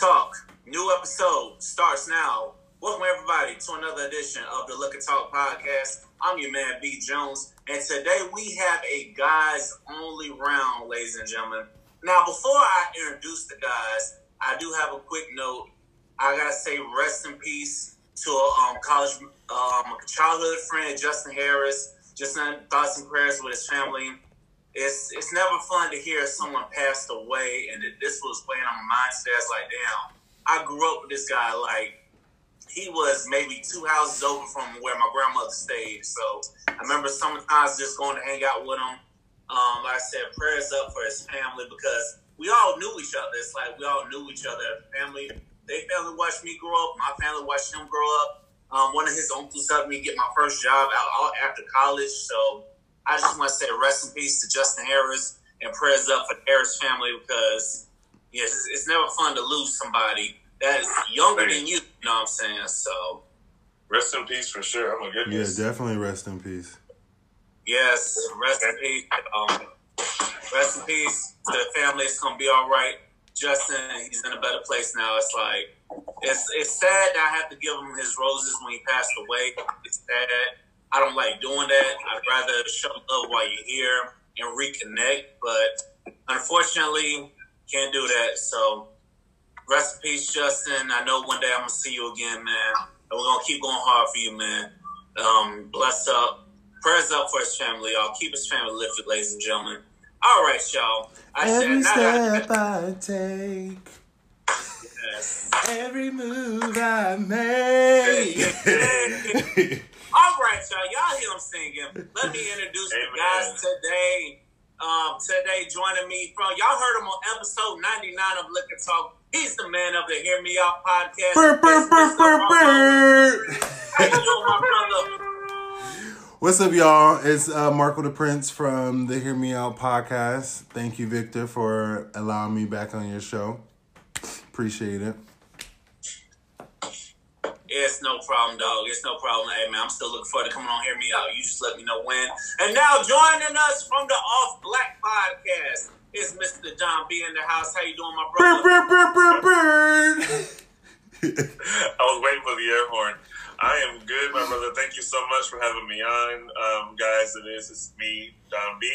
Talk, new episode starts now. Welcome everybody to another edition of the Liquor Talk podcast. I'm your man V Jones, and today we have a guys only round, ladies and gentlemen. Now, before I introduce the guys, I do have a quick note. I gotta say rest in peace to a um, college, um, childhood friend, Justin Harris. Just thoughts and prayers with his family. It's it's never fun to hear someone passed away, and that this was weighing on my mind. So it's like, damn, I grew up with this guy. Like, he was maybe two houses over from where my grandmother stayed. So I remember sometimes just going to hang out with him. Um, like I said, prayers up for his family because we all knew each other. It's like we all knew each other. Family, they family watched me grow up. My family watched him grow up. Um, one of his uncles helped me get my first job out after college. So I just want to say rest in peace to Justin Harris and prayers up for the Harris family because yes, it's, it's never fun to lose somebody that is younger than you. You know what I'm saying? So rest in peace for sure. Oh my goodness. Yeah, definitely rest in peace. Yes, rest in peace. Um, rest in peace to the family. It's gonna be all right. Justin, he's in a better place now. It's like it's it's sad that I have to give him his roses when he passed away. It's sad. I don't like doing that. I'd rather show love while you're here and reconnect. But unfortunately, can't do that. So rest in peace, Justin. I know one day I'm gonna see you again, man. And we're gonna keep going hard for you, man. Um, bless up. Prayers up for his family, y'all. Keep his family lifted, ladies and gentlemen. All right, y'all. I Every said, step I, I take. Yes. Every move I make. All right, y'all. Y'all hear him singing. Let me introduce Amen. the guys today. Um, today joining me from y'all heard him on episode 99 of Liquor Talk. He's the man of the Hear Me Out podcast. Burr, burr, burr, burr, burr. How you doing, my brother? What's up, y'all? It's uh, Marco the Prince from the Hear Me Out podcast. Thank you, Victor, for allowing me back on your show. Appreciate it. It's no problem, dog. It's no problem. Hey, man, I'm still looking forward to coming on hear me out. You just let me know when. And now joining us from the Off Black podcast is Mr. Don B in the house. How you doing, my brother? Burr, burr, burr, burr, I was waiting for the air horn. I am good, my brother. Thank you so much for having me on. Um, guys, it is it's me, Don B.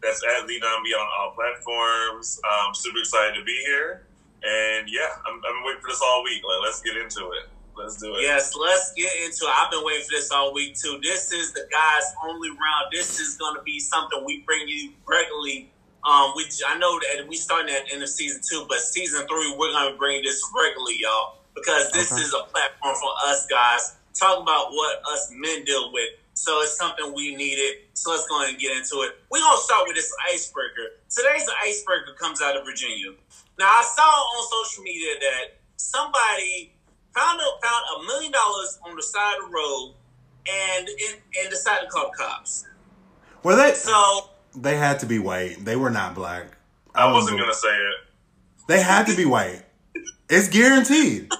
That's at Lee Don B on all platforms. I'm super excited to be here. And yeah, I'm, I'm waiting for this all week. Like, let's get into it. Let's do it. Yes, let's get into it. I've been waiting for this all week too. This is the guys only round. This is going to be something we bring you regularly. Um, we I know that we starting at the end of season two, but season three we're going to bring this regularly, y'all, because this okay. is a platform for us guys. Talk about what us men deal with. So it's something we needed. So let's go ahead and get into it. We're gonna start with this icebreaker. Today's icebreaker comes out of Virginia. Now I saw on social media that somebody found a, found a million dollars on the side of the road and and decided to call the cops. Were they so they had to be white. They were not black. I, I wasn't gonna say it. They had to be white. It's guaranteed.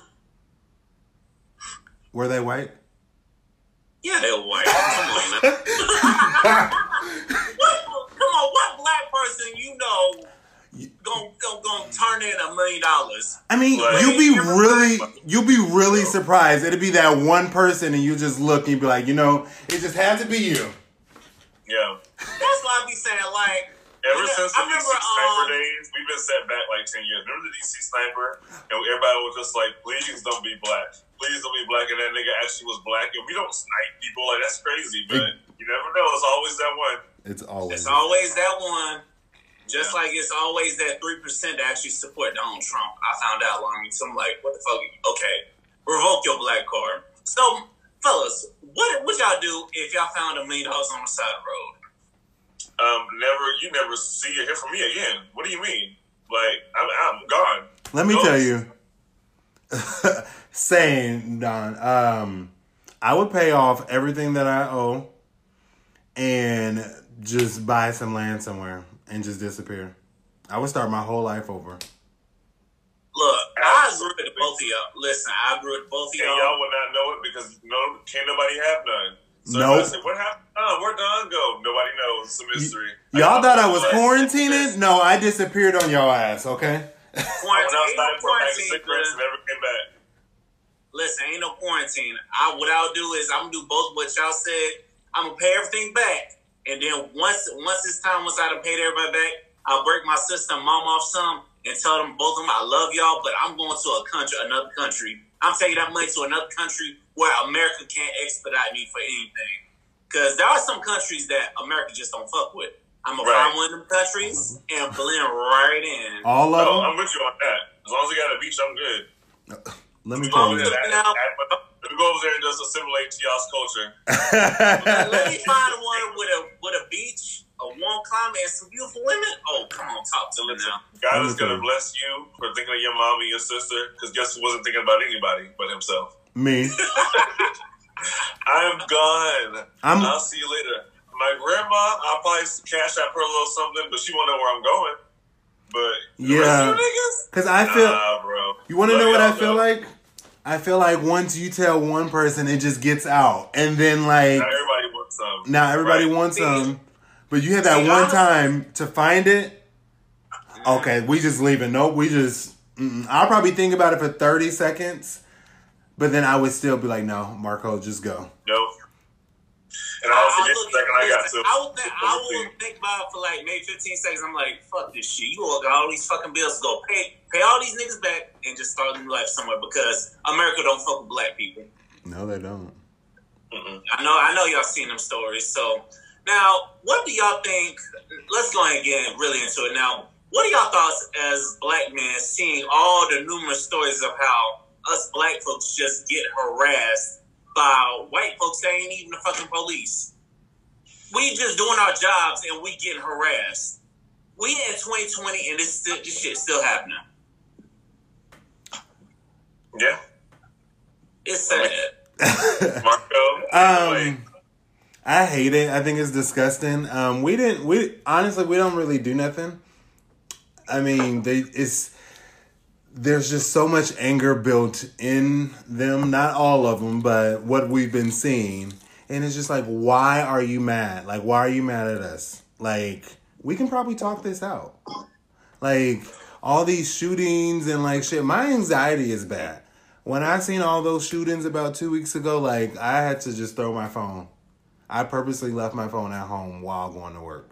Were they white? Yeah, they were white. Come on, what, come on, what black person you know gonna, gonna, gonna turn in a million dollars. I mean, you'll be really, you'll be really surprised. It'll be that one person, and you just look and be like, you know, it just had to be you. Yeah. That's why I be saying like. Ever since the remember, DC sniper um, days, we've been set back like ten years. Remember the DC sniper, and everybody was just like, "Please don't be black. Please don't be black." And that nigga actually was black, and we don't snipe people like that's crazy. But it, you never know. It's always that one. It's always. It's always that one. Just like it's always that three percent that actually support Donald Trump. I found out long so I'm like, what the fuck? Okay, revoke your black card. So, fellas, what would y'all do if y'all found a million dollars on the side of the road? Um, never. You never see or hear from me again. What do you mean? Like, I'm, I'm gone. Let me Ghost. tell you. saying Don, um, I would pay off everything that I owe and just buy some land somewhere and just disappear. I would start my whole life over. Look, I agree with both of y'all. Listen, I agree with both of y'all. And y'all would not know it because no, can't nobody have none. So nope. Say, what happened? Oh, where Don go? Nobody knows. It's a mystery. Y- y'all thought I was quarantining? No, I disappeared on y'all ass. Okay. Quarantine, ain't no quarantine. never came back. Listen, ain't no quarantine. I what I'll do is I'm gonna do both what y'all said. I'm gonna pay everything back, and then once once it's time, once I done paid everybody back, I'll break my sister and mom off some and tell them both of them I love y'all, but I'm going to a country, another country. I'm taking that money to another country where America can't expedite me for anything. Because there are some countries that America just don't fuck with. I'm gonna right. find one of them countries and blend right in. All of them. I'm with you on that. As long as you got a beach, I'm good. Uh, let me tell you. Now, let me go over there and just assimilate to y'all's culture. let me find one with a with a beach, a warm climate, and some beautiful women. Oh, come on, talk to me now. God is gonna bless you for thinking of your mom and your sister, because guess who wasn't thinking about anybody but himself? Me. I'm gone. I'm, I'll see you later my grandma, I'll probably cash out her a little something, but she won't know where I'm going. But yeah, because I feel, nah, bro. You want to know what I feel like? I feel like once you tell one person, it just gets out, and then like now everybody wants some. Now everybody right? wants some, but you have that one time to find it. Okay, we just leave it. Nope, we just. Mm-mm. I'll probably think about it for thirty seconds, but then I would still be like, "No, Marco, just go." Nope. And I was the second I got to. I would, think, I would think about it for like maybe 15 seconds. I'm like, fuck this shit. You all got all these fucking bills to go pay, pay all these niggas back and just start a new life somewhere because America don't fuck with black people. No, they don't. Mm-mm. I know, I know y'all seen them stories. So now, what do y'all think? Let's go ahead and get really into it. Now, what are y'all thoughts as black men seeing all the numerous stories of how us black folks just get harassed by white folks that ain't even the fucking police. We just doing our jobs and we getting harassed. We in 2020 and this this shit still happening. Yeah. It's sad. Marco. Um I hate it. I think it's disgusting. Um we didn't we honestly we don't really do nothing. I mean, they it's there's just so much anger built in them not all of them but what we've been seeing. And it's just like why are you mad? Like why are you mad at us? Like we can probably talk this out. Like all these shootings and like shit my anxiety is bad. When i seen all those shootings about two weeks ago like i had to just throw my phone. I purposely left my phone at home while going to work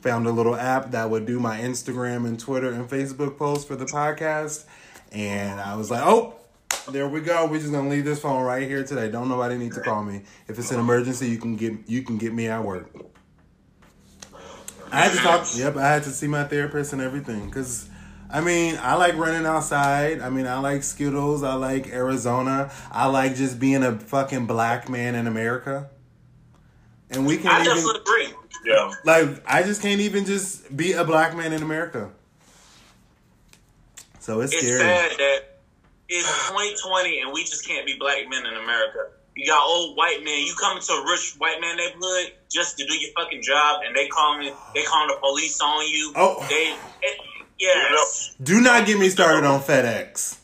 found a little app that would do my Instagram and Twitter and Facebook posts for the podcast. And I was like, oh, there we go. We're just gonna leave this phone right here today. Don't nobody need to call me. If it's an emergency, you can get you can get me at work. I had to talk. Yep, I had to see my therapist and everything. Cause, I mean, I like running outside. I mean, I like Skittles. I like Arizona. I like just being a fucking black man in America. And we can. I even, just agree. Yeah. Like I just can't even just be a black man in America. So it's, it's scary. sad that it's 2020 and we just can't be black men in America. You got old white men. You come into a rich white man neighborhood just to do your fucking job, and they call calling they calling the police on you. Oh, they it, yes. Do not get me started on FedEx.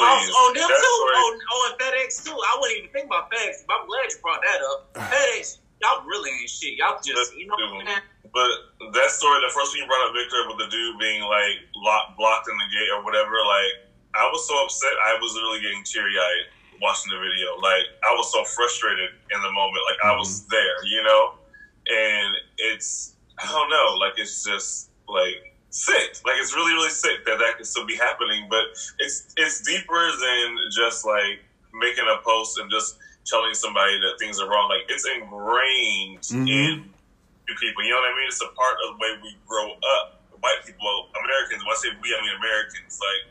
Oh, oh, them too. Oh, oh, and FedEx too. I wouldn't even think about FedEx. I'm glad you brought that up. FedEx y'all really ain't shit. Y'all just, you know. But that story, the first thing you brought up, Victor, with the dude being like locked, blocked in the gate or whatever, like I was so upset. I was literally getting teary eyed watching the video. Like I was so frustrated in the moment. Like I was mm-hmm. there, you know. And it's I don't know. Like it's just like sick. Like it's really really sick that that can still be happening. But it's it's deeper than just like making a post and just telling somebody that things are wrong. Like it's ingrained mm-hmm. in people. You know what I mean? It's a part of the way we grow up. White people, Americans. When I say we, I mean Americans. Like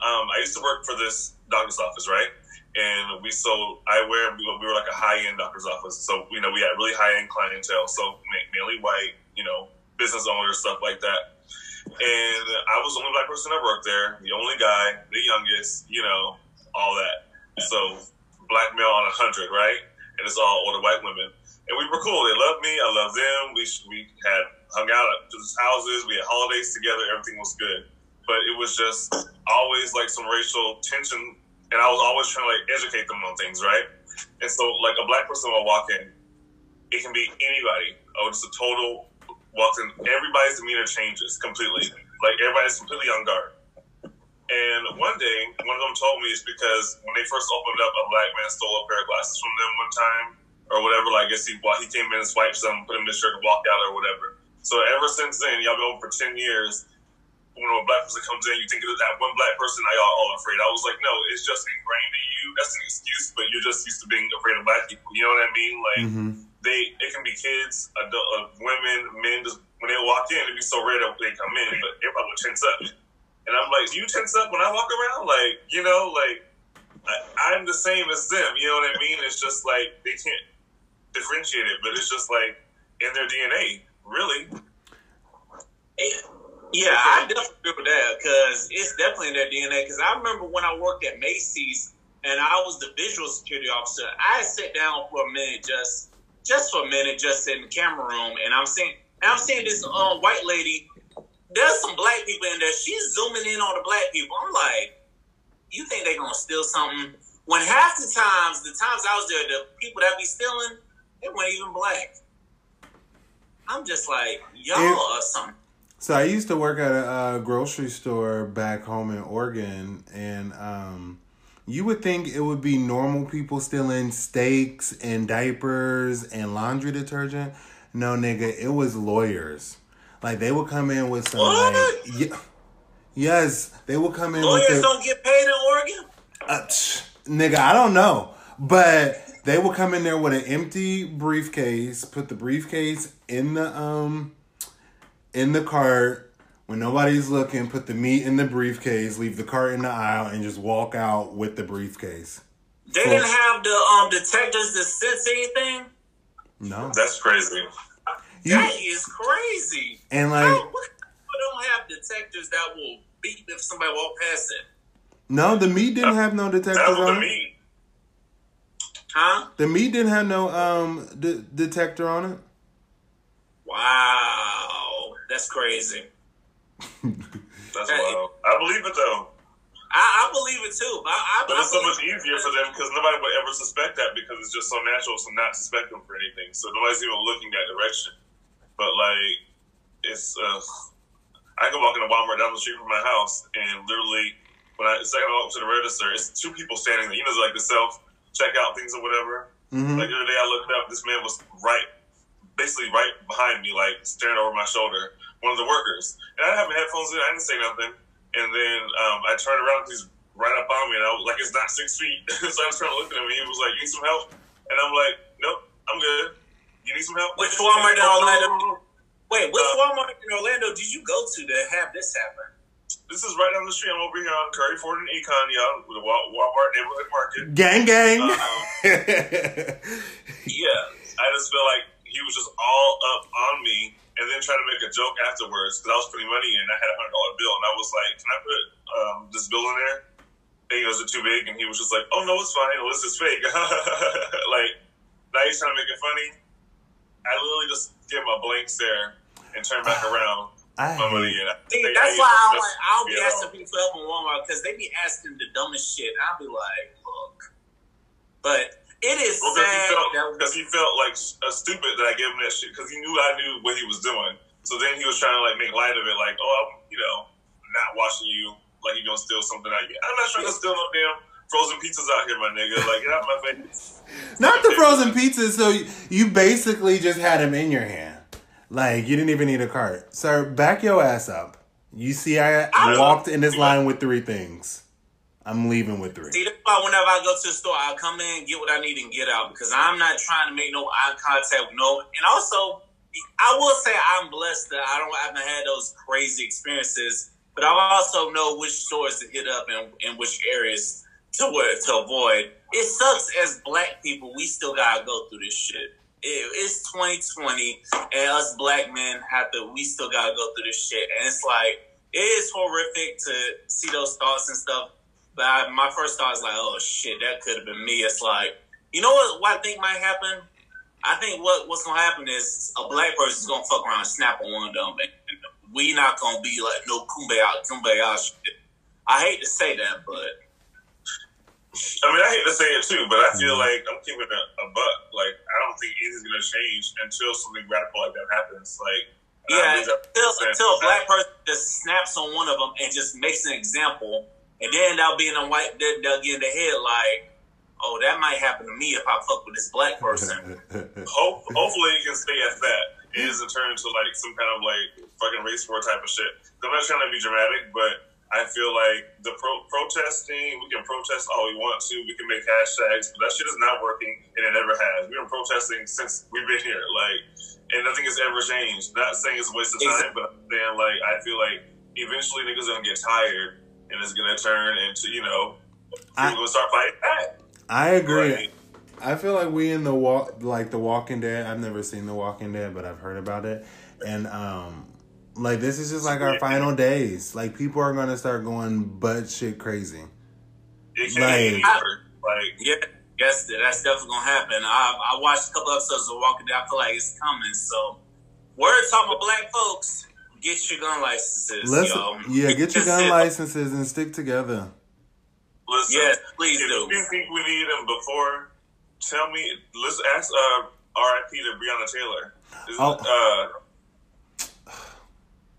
um, I used to work for this doctor's office, right? And we sold eyewear. We, we were like a high end doctor's office, so you know we had really high end clientele. So mainly white, you know, business owners, stuff like that. And I was the only black person that worked there, the only guy, the youngest, you know, all that. So black male on a hundred, right? And it's all older white women. And we were cool. They loved me. I loved them. We we had hung out at just houses. We had holidays together. Everything was good. But it was just always like some racial tension, and I was always trying to like educate them on things, right? And so, like a black person will walk in, it can be anybody. Oh, just a total walks in, everybody's demeanor changes completely. Like everybody's completely on guard. And one day, one of them told me it's because when they first opened up, a black man stole a pair of glasses from them one time, or whatever. Like, I guess he he came in and swiped some, put him in his shirt, and walked out, or whatever. So ever since then, y'all been over for ten years. When a black person comes in, you think of that one black person, now y'all all afraid. I was like, no, it's just ingrained in you. That's an excuse, but you're just used to being afraid of black people. You know what I mean? Like, mm-hmm. they it can be kids, adult, uh, women, men. Just when they walk in, it'd be so rare that they come in, but everybody would tense up. And I'm like, do you tense up when I walk around? Like, you know, like I, am the same as them. You know what I mean? It's just like they can't differentiate it, but it's just like in their DNA, really. Yeah, I definitely with that because it's definitely in their DNA. Because I remember when I worked at Macy's and I was the visual security officer, I sat down for a minute, just just for a minute, just in the camera room, and I'm seeing, and I'm seeing this uh, white lady there's some black people in there. She's zooming in on the black people. I'm like, you think they're gonna steal something? When half the times, the times I was there, the people that be stealing, they weren't even black. I'm just like, y'all it, are something. So I used to work at a, a grocery store back home in Oregon, and um, you would think it would be normal people stealing steaks and diapers and laundry detergent. No, nigga, it was lawyers. Like they would come in with some what? like yeah, yes, they will come in. Lawyers with don't get paid in Oregon. Uh, nigga, I don't know, but they will come in there with an empty briefcase, put the briefcase in the um in the cart when nobody's looking, put the meat in the briefcase, leave the cart in the aisle, and just walk out with the briefcase. They so, didn't have the um detectors to sense anything. No, that's crazy. You, that is crazy. And like, How, don't have detectors that will beat if somebody walk past it. No, the meat didn't have no detectors on the meat. Huh? The meat didn't have no um de- detector on it. Wow, that's crazy. that's wild. I believe it though. I, I believe it too. I, I, but it's so much easier for them because nobody would ever suspect that because it's just so natural to not suspect them for anything. So nobody's even looking that direction. But like, it's uh, I can walk in a Walmart down the street from my house, and literally, when I second I walk to the register, it's two people standing there. You know, like the self checkout things or whatever. Mm-hmm. Like the other day, I looked up. This man was right, basically right behind me, like staring over my shoulder. One of the workers, and I have my headphones in. I didn't say nothing, and then um, I turned around. He's right up on me, and I was like, "It's not six feet." so I was trying to look at him. And he was like, "You need some help?" And I'm like, "Nope, I'm good." You need some help? Which Walmart in Orlando? Wait, which uh, Walmart in Orlando did you go to to have this happen? This is right down the street. I'm over here on Curry Ford and Econ, y'all, with the Walmart neighborhood market. Gang, gang. Um, yeah, I just feel like he was just all up on me, and then trying to make a joke afterwards because I was putting money in. And I had a hundred dollar bill, and I was like, "Can I put um, this bill in there?" And he goes, "It too big?" And he was just like, "Oh no, it's fine. Well, this is fake." like now he's trying to make it funny. I literally just give him a blank stare and turn back around. I hate, See, that's why I like, I'll be asking people for help in Walmart because they be asking the dumbest shit. I'll be like, look, but it is well, sad because he, he, felt like uh, stupid that I gave him that shit because he knew I knew what he was doing. So then he was trying to like make light of it, like, oh, I'm, you know, not watching you, like you're gonna steal something out of you. I'm not trying to steal no damn frozen pizzas out here, my nigga. Like, get out my face. Not the frozen pizzas. So you basically just had them in your hand. Like you didn't even need a cart, sir. Back your ass up. You see, I, I walked in this line with three things. I'm leaving with three. See, that's why whenever I go to the store, I'll come in, get what I need, and get out because I'm not trying to make no eye contact with no. And also, I will say I'm blessed that I don't I haven't had those crazy experiences, but I also know which stores to hit up and, in which areas to to avoid. It sucks as black people. We still gotta go through this shit. It, it's 2020, and us black men have to. We still gotta go through this shit, and it's like it is horrific to see those thoughts and stuff. But I, my first thought is like, oh shit, that could have been me. It's like, you know what? What I think might happen. I think what what's gonna happen is a black person's gonna fuck around and snap on one of them, and we not gonna be like no kumbaya kumbaya shit. I hate to say that, but I mean, I hate to say it too, but I feel mm-hmm. like I'm keeping a, a buck. Like, I don't think anything's gonna change until something radical like that happens. Like, Yeah, until, until a black person just snaps on one of them and just makes an example, and then they'll be in a white, they'll get in the head like, oh, that might happen to me if I fuck with this black person. Hope, hopefully, it can stay at that. It doesn't turn into like some kind of like fucking race war type of shit. I'm not trying to be dramatic, but I feel like the pro- protesting, we can protest all we want to, we can make hashtags, but that shit is not working, and it never has. We've been protesting since we've been here, like, and nothing has ever changed. Not saying it's a waste of time, but I'm saying, like, I feel like eventually niggas gonna get tired, and it's gonna turn into, you know, people gonna start fighting back. I agree. I feel like we in the walk, like the Walking Dead. I've never seen the Walking Dead, but I've heard about it, and um, like this is just like our final days. Like people are gonna start going butt shit crazy. Like, I, like yeah, yes, that's definitely gonna happen. I, I watched a couple episodes of Walking Dead. I feel like it's coming. So, word talking about black folks. Get your gun licenses, Let's, yo. Yeah, get your gun licenses and stick together. Listen, yes, please if do. you think we need them before, tell me. Let's ask uh, R.I.P. to Breonna Taylor. Is, oh. uh,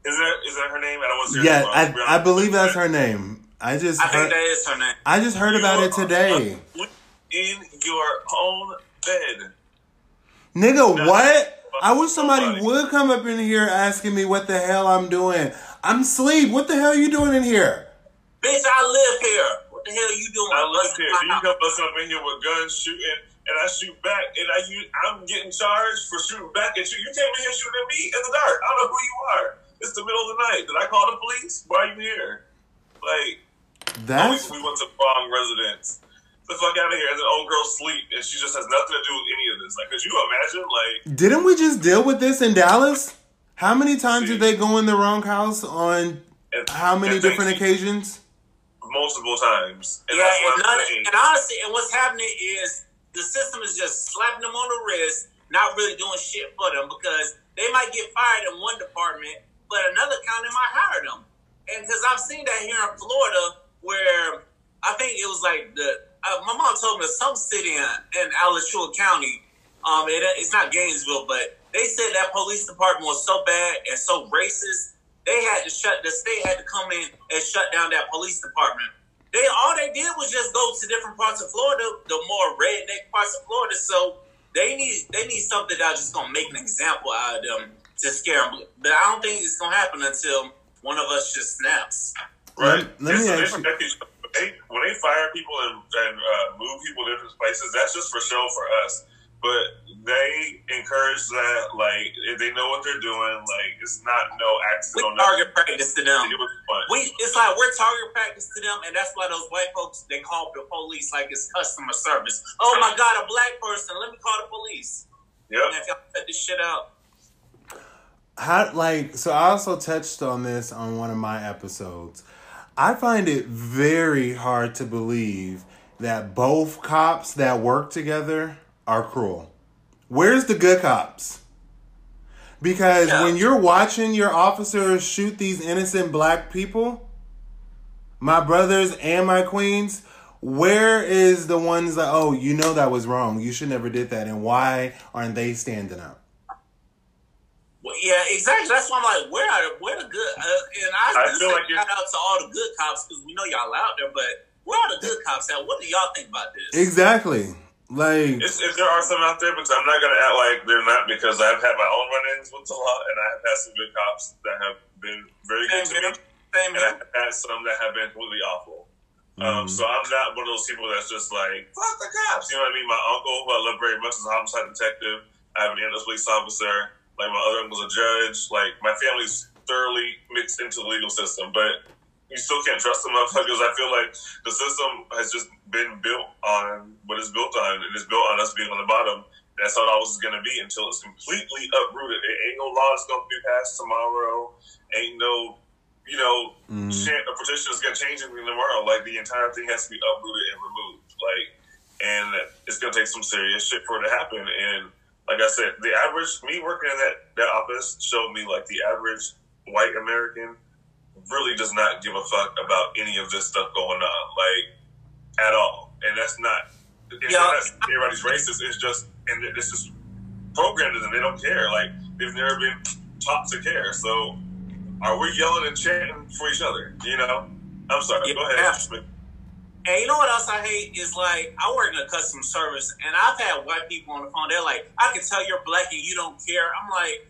is that is that her name? I don't yeah, I, I believe that's her name. I just I heard, think that is her name. I just heard you about it today. In your own bed, nigga. Now, what? I wish somebody, somebody would come up in here asking me what the hell I'm doing. I'm asleep. What the hell are you doing in here? Bitch, I live here. What the hell are you doing? I live here. You come bust up in here with guns shooting and I shoot back, and I I'm getting charged for shooting back at you. You came in here shooting at me in the dark. I don't know who you are. It's the middle of the night. Did I call the police? Why are you here? Like, that's we went to wrong residence. The fuck out of here! And the old girl sleep, and she just has nothing to do with any of this. Like, could you imagine? Like, didn't we just deal with this in Dallas? How many times see, did they go in the wrong house on and, how many different occasions? Multiple times. And yeah, and, none, and honestly, and what's happening is the system is just slapping them on the wrist, not really doing shit for them because they might get fired in one department but another county might hire them. And because I've seen that here in Florida, where I think it was like the uh, my mom told me some city in, in Alachua County. Um, it, it's not Gainesville, but they said that police department was so bad and so racist. They had to shut the state had to come in and shut down that police department. They all they did was just go to different parts of Florida, the more redneck parts of Florida. So they need they need something that's just gonna make an example out of them to scare them. But I don't think it's gonna happen until one of us just snaps. Right. Let, let me ask you. They, when they fire people and, and uh, move people to different places, that's just for show for us. But they encourage that, like, if they know what they're doing, like, it's not no accident. We target practice to them. It we, it's like we're target practice to them, and that's why those white folks they call the police like it's customer service. Oh my god, a black person, let me call the police. Yeah. And if y'all cut this shit out how like so I also touched on this on one of my episodes. I find it very hard to believe that both cops that work together are cruel. Where's the good cops? Because yeah. when you're watching your officers shoot these innocent black people, my brothers and my queens, where is the ones that oh, you know that was wrong. You should never did that and why aren't they standing up? Well, yeah, exactly. That's why I'm like, where are where the good? Uh, and I, I feel like shout out to all the good cops because we know y'all out there, but where are the good cops at? What do y'all think about this? Exactly. Like, if there are some out there, because I'm not gonna act like they're not, because I've had my own run-ins with the law, and I have had some good cops that have been very good to me, Same and I've had some that have been completely awful. Um, mm-hmm. Um, so I'm not one of those people that's just like fuck the cops. You know what I mean? My uncle, who I love very much, is a homicide detective. I have an NS police officer. Like my other uncle's a judge. Like my family's thoroughly mixed into the legal system, but you still can't trust the motherfuckers. I feel like the system has just been built on what it's built on, and it's built on us being on the bottom. That's how it always is going to be until it's completely uprooted. It ain't no law that's going to be passed tomorrow. Ain't no, you know, mm. chant, a petition is going to change anything tomorrow. Like the entire thing has to be uprooted and removed. Like, and it's going to take some serious shit for it to happen. And like I said, the average me working in that, that office showed me like the average white American really does not give a fuck about any of this stuff going on, like at all. And that's not it's yeah. not everybody's racist. It's just and this is programmed and they don't care. Like they've never been taught to care. So, are we yelling and chanting for each other? You know, I'm sorry. Yeah, Go ahead. And you know what else I hate is like I work in a customer service, and I've had white people on the phone. They're like, "I can tell you're black and you don't care." I'm like,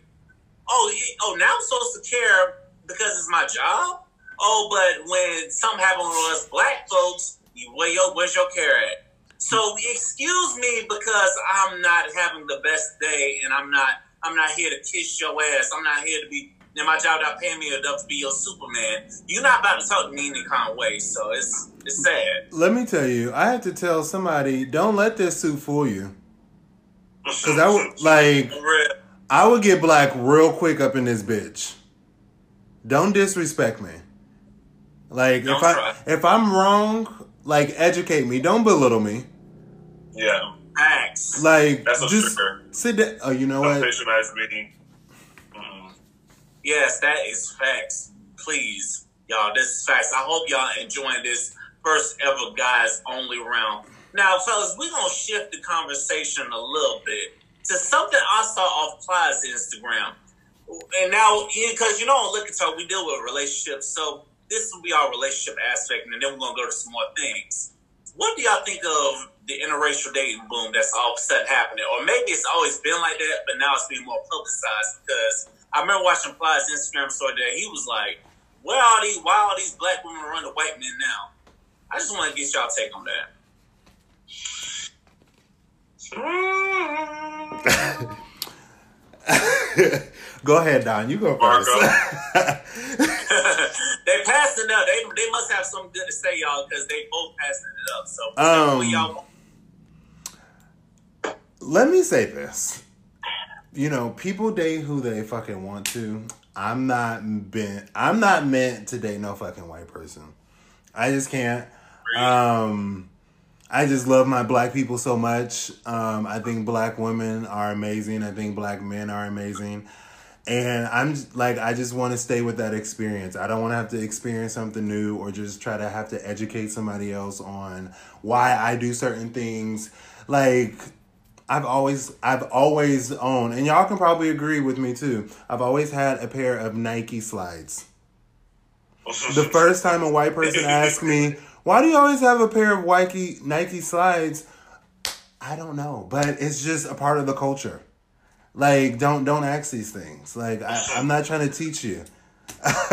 "Oh, oh, now I'm supposed to care because it's my job." Oh, but when something happens to us black folks, you, where your where's your care at? So excuse me because I'm not having the best day, and I'm not I'm not here to kiss your ass. I'm not here to be. In my job, not paying me enough to be your Superman. You're not about to talk to me in any kind of way, so it's it's sad. Let me tell you, I had to tell somebody, don't let this suit fool you. Cause I would like, I would get black real quick up in this bitch. Don't disrespect me. Like Don't if I try. if I'm wrong, like educate me. Don't belittle me. Yeah, Facts. Like That's just trigger. sit down. Oh, you know don't what? patronize me. Yes, that is facts. Please, y'all, this is facts. I hope y'all enjoying this first ever guys only round. Now, fellas, we're gonna shift the conversation a little bit to something I saw off Plies Instagram. And now, because you know, on Liquor Talk, we deal with relationships, so this will be our relationship aspect, and then we're gonna go to some more things. What do y'all think of the interracial dating boom that's all of a sudden happening? Or maybe it's always been like that, but now it's being more publicized because I remember watching Plies' Instagram story that he was like, "Where are these? Why all these black women run to white men now?" I just want to get y'all take on that. go ahead, Don. You go first. they passed it up. They, they must have something good to say, y'all, because they both passed it up. So, Um, y'all, Let me say this. You know, people date who they fucking want to. I'm not bent. I'm not meant to date no fucking white person. I just can't. Um, I just love my black people so much. Um, I think black women are amazing. I think black men are amazing. And I'm like, I just want to stay with that experience. I don't want to have to experience something new or just try to have to educate somebody else on why I do certain things. Like, I've always I've always owned, and y'all can probably agree with me too. I've always had a pair of Nike slides. The first time a white person asked me, "Why do you always have a pair of Nike Nike slides?" I don't know, but it's just a part of the culture. Like, don't don't ask these things. Like, I, I'm not trying to teach you.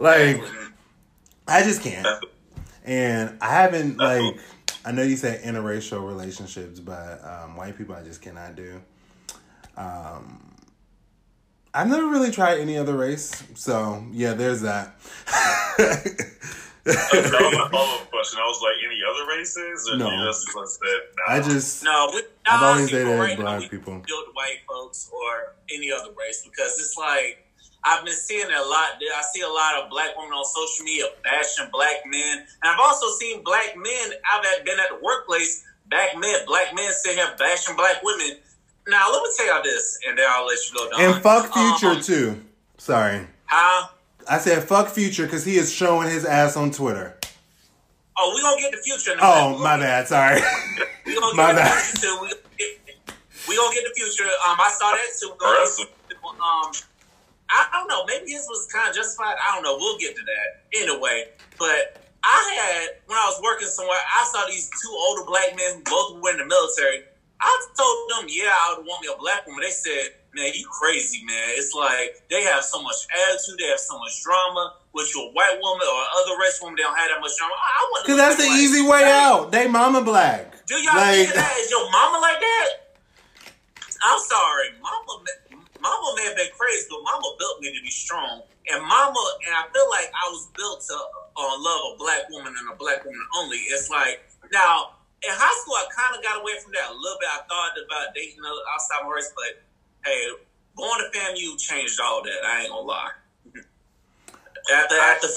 like, I just can't. And I haven't like I know you said interracial relationships, but um, white people I just cannot do. Um, I've never really tried any other race, so yeah, there's that. that was my follow up question. I was like, any other races? Or No. you just said, nah. I just no, we, I've always dated right black we people. Deal white folks or any other race because it's like I've been seeing it a lot. I see a lot of black women on social media bashing black men, and I've also seen black men. I've been at the workplace, black men, black men sitting here bashing black women. Now let me tell y'all this, and then I'll let you go. Don. and fuck future Um, too. Sorry, Huh? I said fuck future because he is showing his ass on Twitter. Oh, we gonna get the future. In a Oh minute. my bad, sorry. We gonna My get bad. the future too. We gonna get, we gonna get the future. Um, I saw that too. We gonna Impressive. get- Um, I don't know. Maybe his was kind of justified. I don't know. We'll get to that anyway. But I had when I was working somewhere, I saw these two older black men, who both were in the military. I told them, yeah, I would want me a black woman. They said, man, you crazy, man. It's like they have so much attitude, they have so much drama. With your white woman or other race woman, they don't have that much drama. I, I want Because that's the easy way out. They mama black. do y'all Like- think that? Is your mama like that? I'm sorry, mama. Mama may have been crazy, but mama built me to be strong. And mama, and I feel like I was built to uh, love a black woman and a black woman only. It's like now in high school, I kind of got away from that a little bit. I thought about dating outside my race, but hey, going to FAMU changed all that. I ain't gonna lie. After after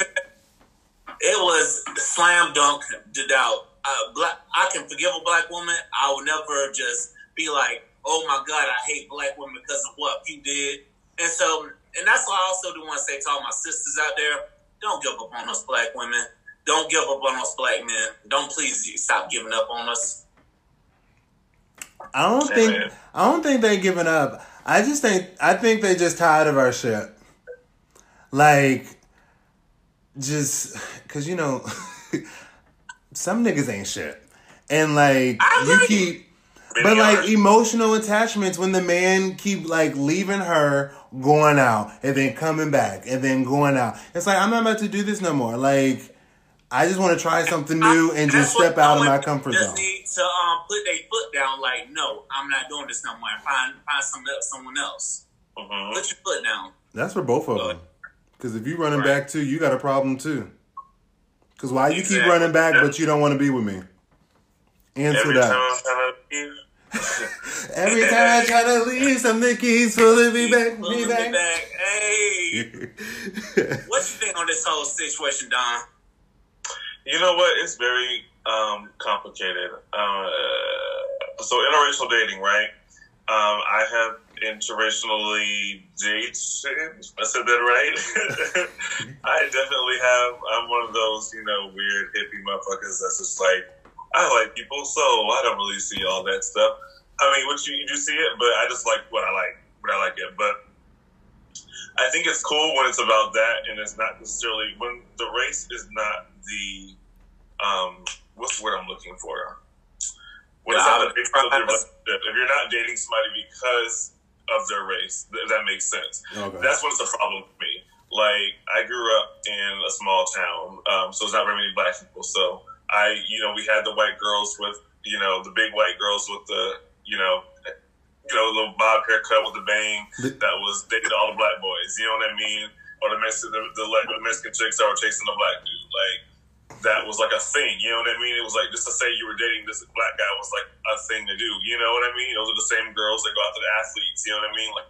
it was slam dunk to doubt. Uh, black, I can forgive a black woman. I will never just be like, oh my God, I hate black women because of what you did. And so, and that's why I also do want to say to all my sisters out there, don't give up on us black women. Don't give up on us black men. Don't please stop giving up on us. I don't Yeah, think man. I don't think they giving up. I just think I think they just tired of our shit. Like, just because you know, some niggas ain't shit, and like you keep. Many But like are. emotional attachments when the man keep like leaving her, going out, and then coming back, and then going out. It's like I'm not about to do this no more. Like I just want to try something new and just step out of my women comfort just zone. need to um, put their foot down. Like, no, I'm not doing this no more. Find find some someone else. Mhm. Put your foot down. That's for both of Good. them. Because if you running Right. back too, you got a problem too. Because why you keep running back, Yeah. but you don't want to be with me? Answer Every that. Time I'm to leave, Every time I try to leave, something keeps pulling me back, Pulling me back. Hey, what you think on this whole situation, Don? You know what? It's very um, complicated. Uh, so interracial dating, right? Um, I have interracially dated. I said that right. I definitely have. I'm one of those, you know, weird hippie motherfuckers that's just like, I like people, so I don't really see all that stuff. I mean, what you you do see it, but I just like what I like, what I like it. But I think it's cool when it's about that, and it's not necessarily when the race is not the um, what's the word I'm looking for? When it's not a big part of the relationship. If you're not dating somebody because of their race, if that makes sense. Okay. That's what's a problem for me. Like I grew up in a small town, um, so there's not very many black people. So I, you know, we had the white girls with, you know, the big white girls with the, you know, you know, little bob haircut with the bang that was dating all the black boys. You know what I mean? Or the Mexican, the, the, like, the Mexican chicks that were chasing the black dude. Like that was like a thing. You know what I mean? It was like just to say you were dating this black guy was like a thing to do. You know what I mean? Those are the same girls that go after the athletes. You know what I mean? Like,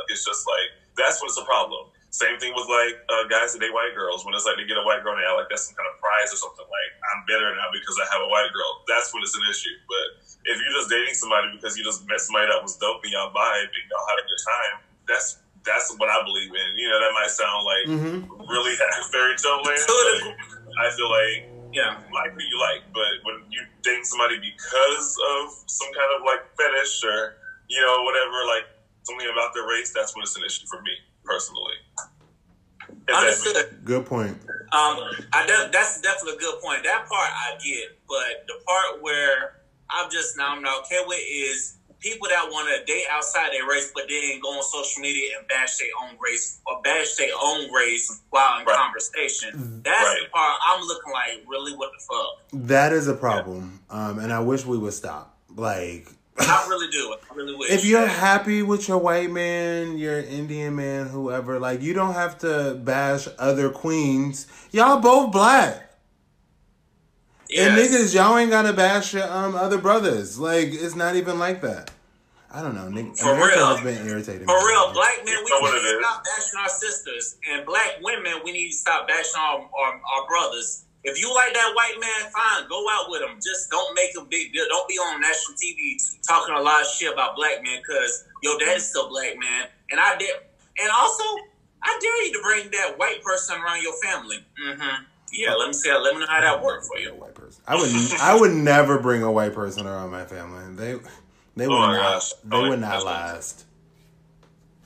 like it's just like that's what's the problem. Same thing with like uh, guys that date white girls. When it's like they get a white girl and they act like that's some kind of prize or something. Like I'm better now because I have a white girl. That's when it's an issue. But if you're just dating somebody because you just met somebody that was dope and y'all vibe and y'all had a good time, that's that's what I believe in. You know, that might sound like hmm really fairy tale land. To but I feel like Yeah, like who you like, but when you date somebody because of some kind of like fetish or you know whatever, like something about their race, that's when it's an issue for me personally. If that makes- understood. Good point. Um, I de- that's definitely a good point. That part I get, but the part where I'm just now I'm not okay with is people that want to date outside their race, but then go on social media and bash their own race or bash their own race while in Right. conversation. That's the part I'm looking like, really, what the fuck? That is a problem, um, and I wish we would stop. Like, I really do. I really wish. if you're happy with your white man, your Indian man, whoever, like, you don't have to bash other queens. Y'all both black. And niggas, y'all ain't gotta bash your um other brothers. Like it's not even like that. I don't know. Nigga, For America real. has been irritating. For me. real, black men, we You know need to stop bashing our sisters, and black women, we need to stop bashing our, our, our brothers. If you like that white man, fine, go out with him. Just don't make a big deal. Don't be on national TV talking a lot of shit about black men because your daddy's still black man. And I did, and also, I dare you to bring that white person around your family. Mm-hmm. Yeah, let me see. Let me know how that worked for A you. white person. I would. I would never bring a white person around my family. They. They would Oh not. gosh. They Oh, would not last.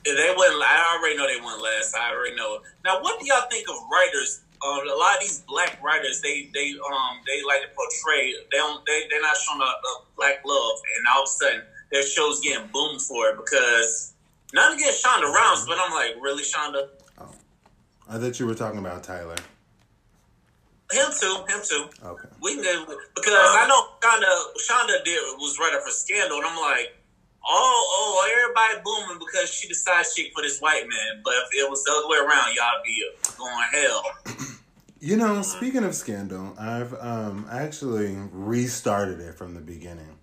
They wouldn't. I already know they wouldn't last. I already know. Now, what do y'all think of writers? Um, a lot of these black writers, they they um they like to portray. They don't. They they're not showing up uh, black love, and all of a sudden their show's getting boomed for it because not against Shonda Rhimes, but I'm like, really, Shonda? Oh, I thought you were talking about Tyler. Him too. Him too. Okay. We can because I know Shonda Shonda did was writer for Scandal, and I'm like, oh, oh, everybody booming because she decided she for this white man. But if it was the other way around, y'all be going hell. You know, speaking of scandal, I've um actually restarted it from the beginning.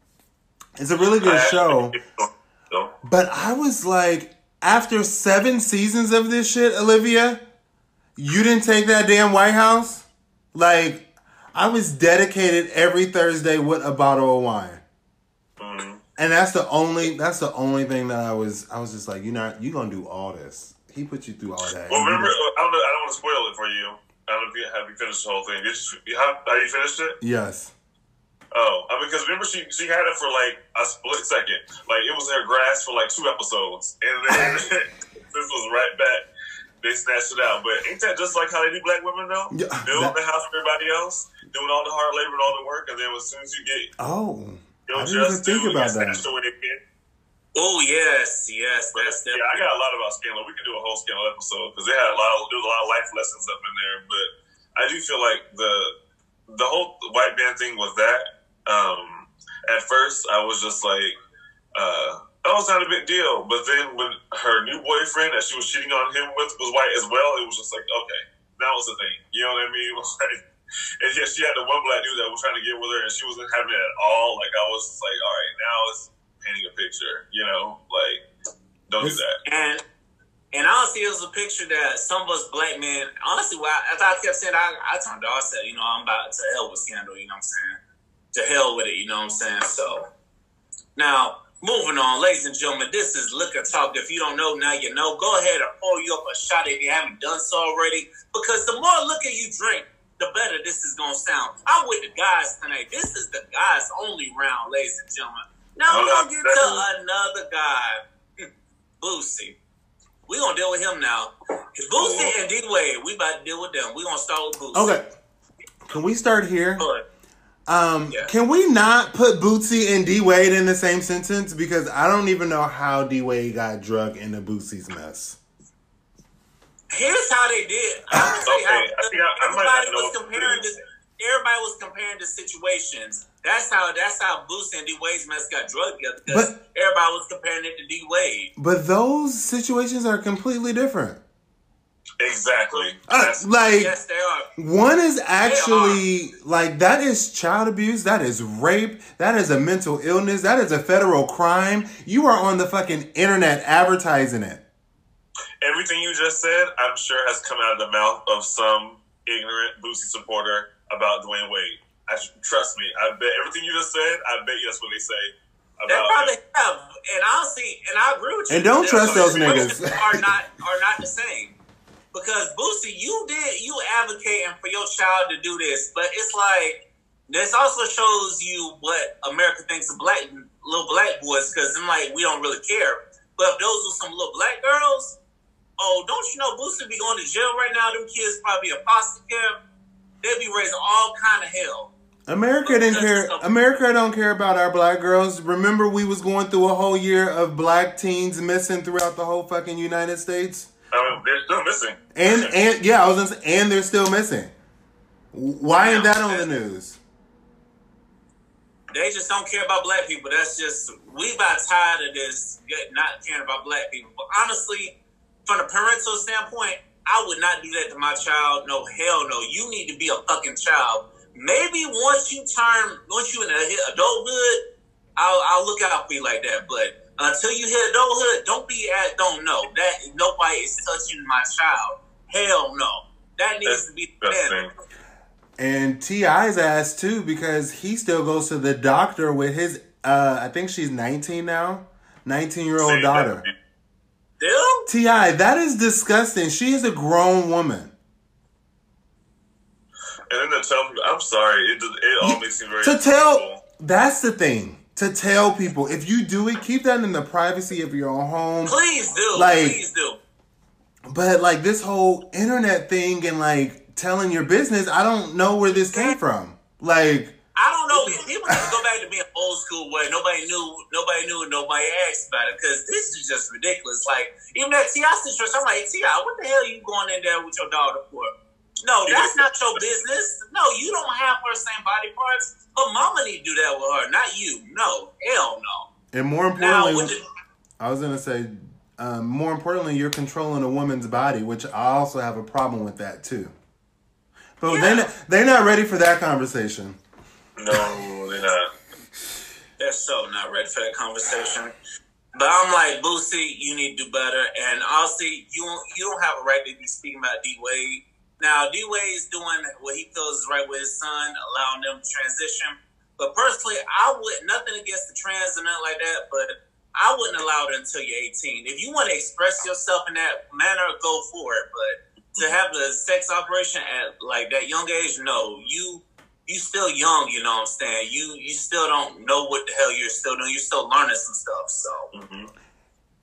It's a really good show, but I was like, after seven seasons of this shit, Olivia, you didn't take that damn White House. Like, I was dedicated every Thursday with a bottle of wine. And that's the only that's the only thing that I was I was just like, you're not you gonna do all this. He put you through all that. well, remember, didn't- uh, I don't, know, I don't want to spoil it for you. I don't know if you have you finished the whole thing. Did you, have you finished it? yes. Oh, I mean, because remember she she had it for like a split second. Like it was in her grass for like two episodes, and then this was right back. They snatched it out. But ain't that just like how they do black women though? Yeah, Building that- the house for everybody else, doing all the hard labor and all the work, and then as soon as you get Oh, your I didn't even just think due, about that. snatched away again. Oh yes, yes, that's yeah. I got a lot about Scandal. We can do a whole Scandal episode because they had a lot of there's a lot of life lessons up in there. But I do feel like the the whole white man thing was that. Um, at first, I was just like, uh, "Oh, it's not a big deal." But then when her new boyfriend that she was cheating on him with was white as well, it was just like, okay, now it's a thing. You know what I mean? Like, and yeah, she had the one black dude that was trying to get with her, and she wasn't having it at all. Like I was just like, all right, now it's painting a picture. You know, like don't do that. And and honestly, it was a picture that some of us black men. Honestly, well, as I kept saying, I, I told Dar said, you know, I'm about to hell with scandal. You know what I'm saying? To hell with it. You know what I'm saying? So now. Moving on, ladies and gentlemen, this is Liquor Talk. If you don't know, now you know. Go ahead and pour you up a shot if you haven't done so already. Because the more liquor you drink, the better this is to sound. I'm with the guys tonight. This is the guys only round, ladies and gentlemen. Now we're to get to another guy, Boosie. We're to deal with him now. Boosie and D Wade, we about to deal with them. We're to start with Boosie. okay. Can we start here? Um, Yeah. can we not put Boosie and D Wade in the same sentence because I don't even know how D Wade got drug into Boosie's mess. Here's how they did. I'm going to tell you how Okay, I think I- I everybody not was comparing this. Everybody was comparing the situations. That's how that's how Boosie and D Wade's mess got drugged together because But- everybody was comparing it to D Wade. But those situations are completely different. Exactly. Uh, like Yes, they are. one is actually like that is child abuse, that is rape, that is a mental illness, that is a federal crime. You are on the fucking internet advertising it. Everything you just said, I'm sure has come out of the mouth of some ignorant Boosie supporter about Dwyane Wade. I, trust me, I bet everything you just said. I bet you that's what they say They about. probably have, and honestly, and I agree with you. And don't Their trust those niggas. Are not are not the same because Boosie, you did you advocating for your child to do this, but it's like this also shows you what America thinks of black little black boys because I'm like we don't really care. But if those were some little black girls, oh, don't you know Boosie be going to jail right now? Them kids probably in foster care. They'd be raising all kind of hell. America didn't care. America don't care about our black girls. Remember, we was going through a whole year of black teens missing throughout the whole fucking United States. I mean, they're still missing. And and yeah, I was gonna say, and they're still missing. Why ain't that on the news? They just don't care about black people. That's just we about tired of this not caring about black people. But honestly, from a parental standpoint, I would not do that to my child. No, hell no. You need to be a fucking child. Maybe once you turn, once you in a- adulthood, I'll, I'll look out for you like that. But until you hit adulthood, don't be at, don't know that nobody is touching my child. Hell no. That needs That's to be the thing. And T.I.'s ass too because he still goes to the doctor with his. uh I think she's 19 now, 19 year old See, daughter. T.I., that is disgusting. She is a grown woman. And then to tell people, I'm sorry, it just, it all makes me very to tell that's the thing to tell people if you do it keep that in the privacy of your own home Please do. Like- Please do. but like this whole internet thing and like telling your business i don't know where this came from like I don't know. People need to go back to being old school where nobody knew, nobody knew, nobody asked about it because this is just ridiculous. Like even that T.I. situation, I'm like, T.I., what the hell are you going in there with your daughter for? No, that's not your business. No, you don't have her same body parts. Her mama need to do that with her, not you. No, hell no. and more importantly with the, i was gonna say um, more importantly you're controlling a woman's body which i also have a problem with that too but Yeah. not, they're not ready for that conversation No, they're not. they're so not ready for that conversation. But I'm like, Boosie, you need to do better. And honestly, you you don't have a right to be speaking about D Wade. Now, D Wade is doing what he feels is right with his son, allowing them to transition. But personally, I would nothing against the trans and nothing like that, but I wouldn't allow it until you're 18. If you want to express yourself in that manner, go for it. But to have the sex operation at like that young age, no. You you still young, you know what I'm saying? You you still don't know what the hell you're still doing. You're still learning some stuff. So Mm-hmm.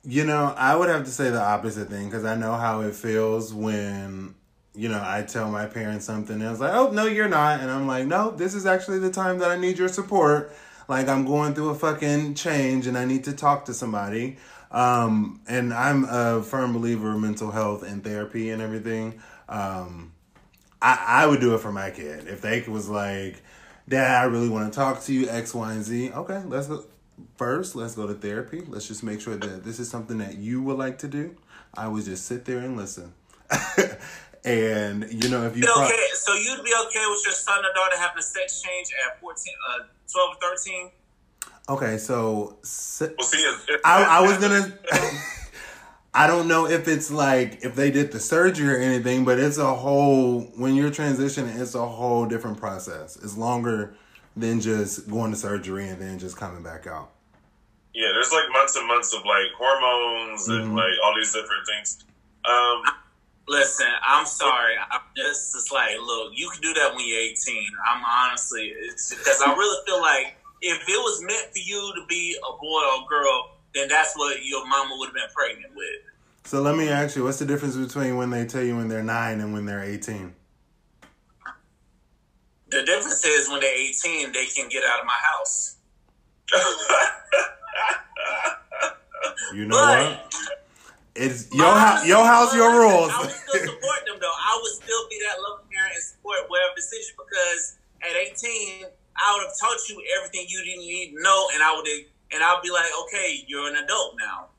You know, I would have to say the opposite thing because I know how it feels when, you know, I tell my parents something and it's like, oh, no, you're not. And I'm like, no, this is actually the time that I need your support. Like, I'm going through a fucking change and I need to talk to somebody. Um, and I'm a firm believer in mental health and therapy and everything. Um, I, I would do it for my kid. If they was like, Dad, I really want to talk to you, X, Y, and Z. Okay, let's go. First, let's go to therapy. Let's just make sure that this is something that you would like to do. I would just sit there and listen. and you know, if you pro- okay, so you'd be okay with your son or daughter having a sex change at 14, uh, 12 or 13? okay, so si- Well, see, I, I was gonna. I don't know if it's like if they did the surgery or anything, but it's a whole when you're transitioning, it's a whole different process. It's longer than just going to surgery and then just coming back out. Yeah, there's like months and months of like hormones Mhm. and like all these different things. Um, Listen, I'm sorry. I'm just, it's like, look, you can do that when you're 18. I'm honestly, it's because I really feel like if it was meant for you to be a boy or a girl, then that's what your mama would have been pregnant with. So let me ask you, what's the difference between when they tell you when they're nine and when they're eighteen? The difference is when they're 18, they can get out of my house. You know But- what? It's your house, your house, your rules. I would still support them though. I would still be that loving parent and support whatever decision because at 18, I would have taught you everything you didn't need to know, and I would and I'll be like, okay, you're an adult now.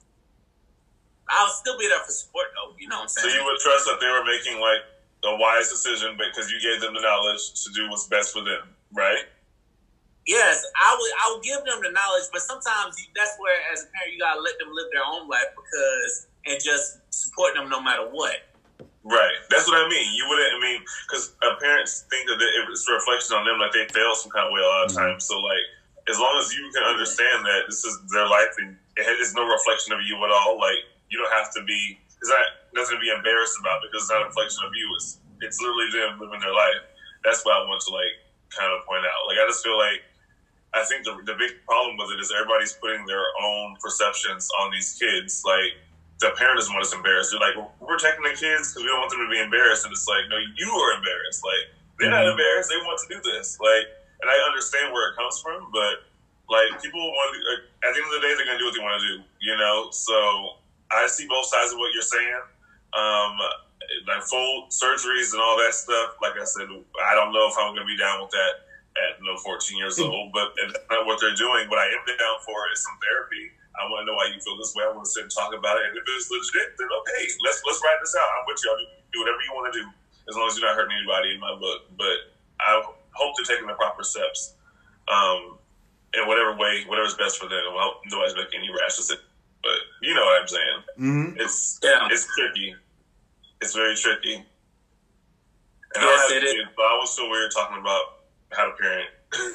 I'll still be there for support though. You know what I'm so you would trust that they were making like a wise decision because you gave them the knowledge to do what's best for them, right? yes, I would. I would give them the knowledge, but sometimes that's where, as a parent, you gotta let them live their own life because and just support them no matter what. Right. That's what I mean. You wouldn't. I mean, because parents think that it's a reflection on them, like they fail some kind of way a lot of Mhm. times. So, like, as long as you can understand that this is their life and it is no reflection of you at all, like you don't have to be. It's not nothing to be embarrassed about because it's not a reflection of you. It's it's literally them living their life. That's what I want to like kind of point out. Like, I just feel like I think the the big problem with it is everybody's putting their own perceptions on these kids. Like the parent doesn't want us embarrassed. They're like, we're protecting the kids because we don't want them to be embarrassed. And it's like, no, you are embarrassed. Like, they're not Mhm. embarrassed. They want to do this. Like, and I understand where it comes from, but like, people want to, at the end of the day, they're going to do what they want to do, you know? So I see both sides of what you're saying. Um, like full surgeries and all that stuff. Like I said, I don't know if I'm going to be down with that at you know 14 years old, but that's not what they're doing. What I am down for is some therapy. I want to know why you feel this way. I want to sit and talk about it. And if it's legit, then okay, let's let's write this out. I'm with you. I'll do, do whatever you want to do, as long as you're not hurting anybody in my book. But I hope they're taking the proper steps, um, in whatever way, whatever's best for them. Well, nobody's making any rash decisions, but you know what I'm saying. hmm It's Yeah. it's tricky. It's very tricky. And I Yes, don't have it is. kids, but I was so weird talking about how to parent.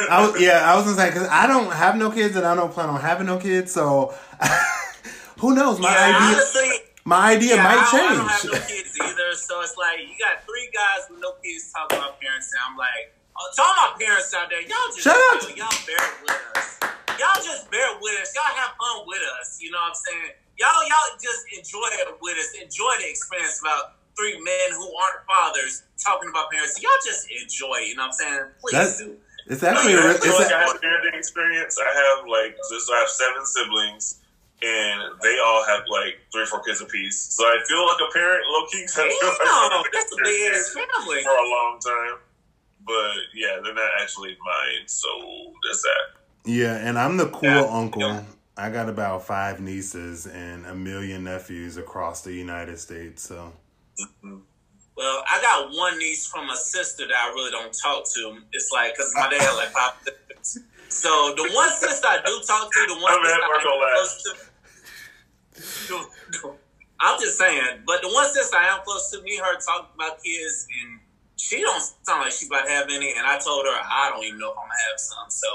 I was, yeah, I was gonna say because I don't have no kids and I don't plan on having no kids, so who knows? My yeah, idea, honestly, my idea yeah, might I, I don't have change. no kids either, so it's like you got three guys with no kids talking about parents, and I'm like, to all my parents out there, y'all just Shut up. chill, y'all bear with us. Y'all just bear with us. Y'all have fun with us. You know what I'm saying? Y'all, y'all just enjoy it with us. Enjoy the experience about three men who aren't fathers talking about parents. Y'all just enjoy it. You know what I'm saying? Please That's- do. It's actually, a I re- feel it's like I a, have parenting experience. I have like just I have seven siblings, and they all have like three or four kids apiece. So I feel like a parent, low key. Damn, that's a big ass family. for a long time. But yeah, they're not actually mine. So there's that. yeah, and I'm the cool Yeah. uncle. Yeah. I got about five nieces and a million nephews across the United States. So mm-hmm. Well, I got one niece from a sister that I really don't talk to. It's like because my dad had like five sisters. So the one sister I do talk to, the one I'm sister I am close to. I'm just saying, but the one sister I am close to, me her talk about kids, and she don't sound like she's about to have any. And I told her I don't even know if I'm gonna have some. So,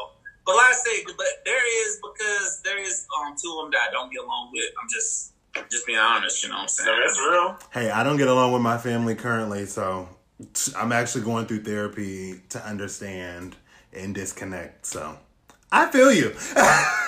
but like I say, but there is because there is um two of them that I don't get along with. I'm just just being honest, you know what I'm saying? mean, that's real. hey, I don't get along with my family currently, so I'm actually going through therapy to understand and disconnect. So I feel you. no,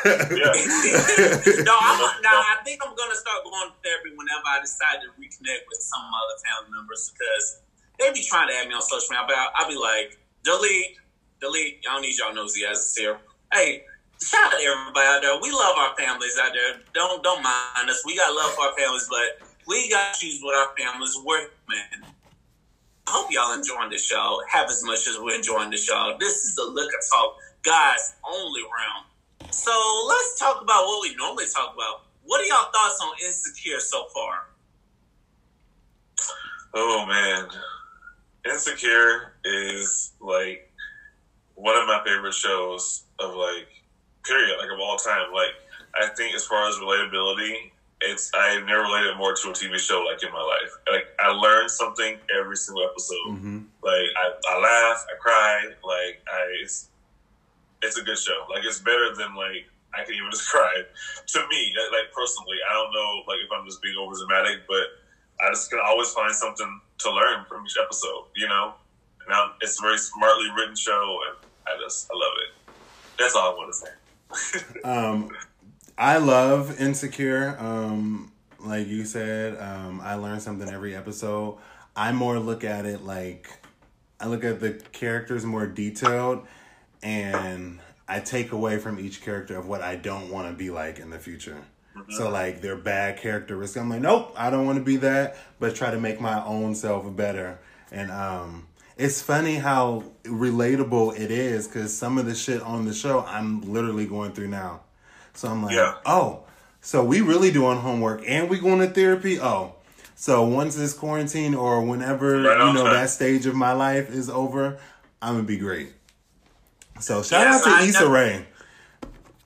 I'm, now I think I'm gonna start going to therapy whenever I decide to reconnect with some other family members because they be trying to add me on social media, but I'll, be like, delete, delete. Don't need y'all nosy asses here. Hey, shout out to everybody out there. We love our families out there. Don't don't mind us. We got love for our families, but we got choose what our families man. I hope y'all enjoying the show. Have as much as we're enjoying the show. This is the Liquor Talk guys only round. So let's talk about what we normally talk about. What are y'all thoughts on Insecure so far? Oh man, Insecure is like one of my favorite shows of like period, like of all time. Like I think as far as relatability, it's I have never related more to a TV show like in my life. Like I learned something every single episode. Mm-hmm. Like I, I laugh, I cry, like I it's, it's a good show. Like it's better than like I can even describe to me. Like personally, I don't know like if I'm just being over dramatic, but I just can always find something to learn from each episode. You know, now it's a very smartly written show, and I just I love it. That's all I want to say. um, I love Insecure. Um, like you said, um, I learn something every episode. I more look at it like I look at the characters more detailed, and I take away from each character of what I don't want to be like in the future. So like their bad characteristics, I'm like, nope, I don't want to be that, but try to make my own self better. And um, it's funny how relatable it is because some of the shit on the show I'm literally going through now. So I'm like, yeah. oh, so we really doing homework and we going to therapy? Oh. So once this quarantine or whenever, right you know, that stage of my life is over, I'm gonna be great. So shout yes, out to I Issa Rae.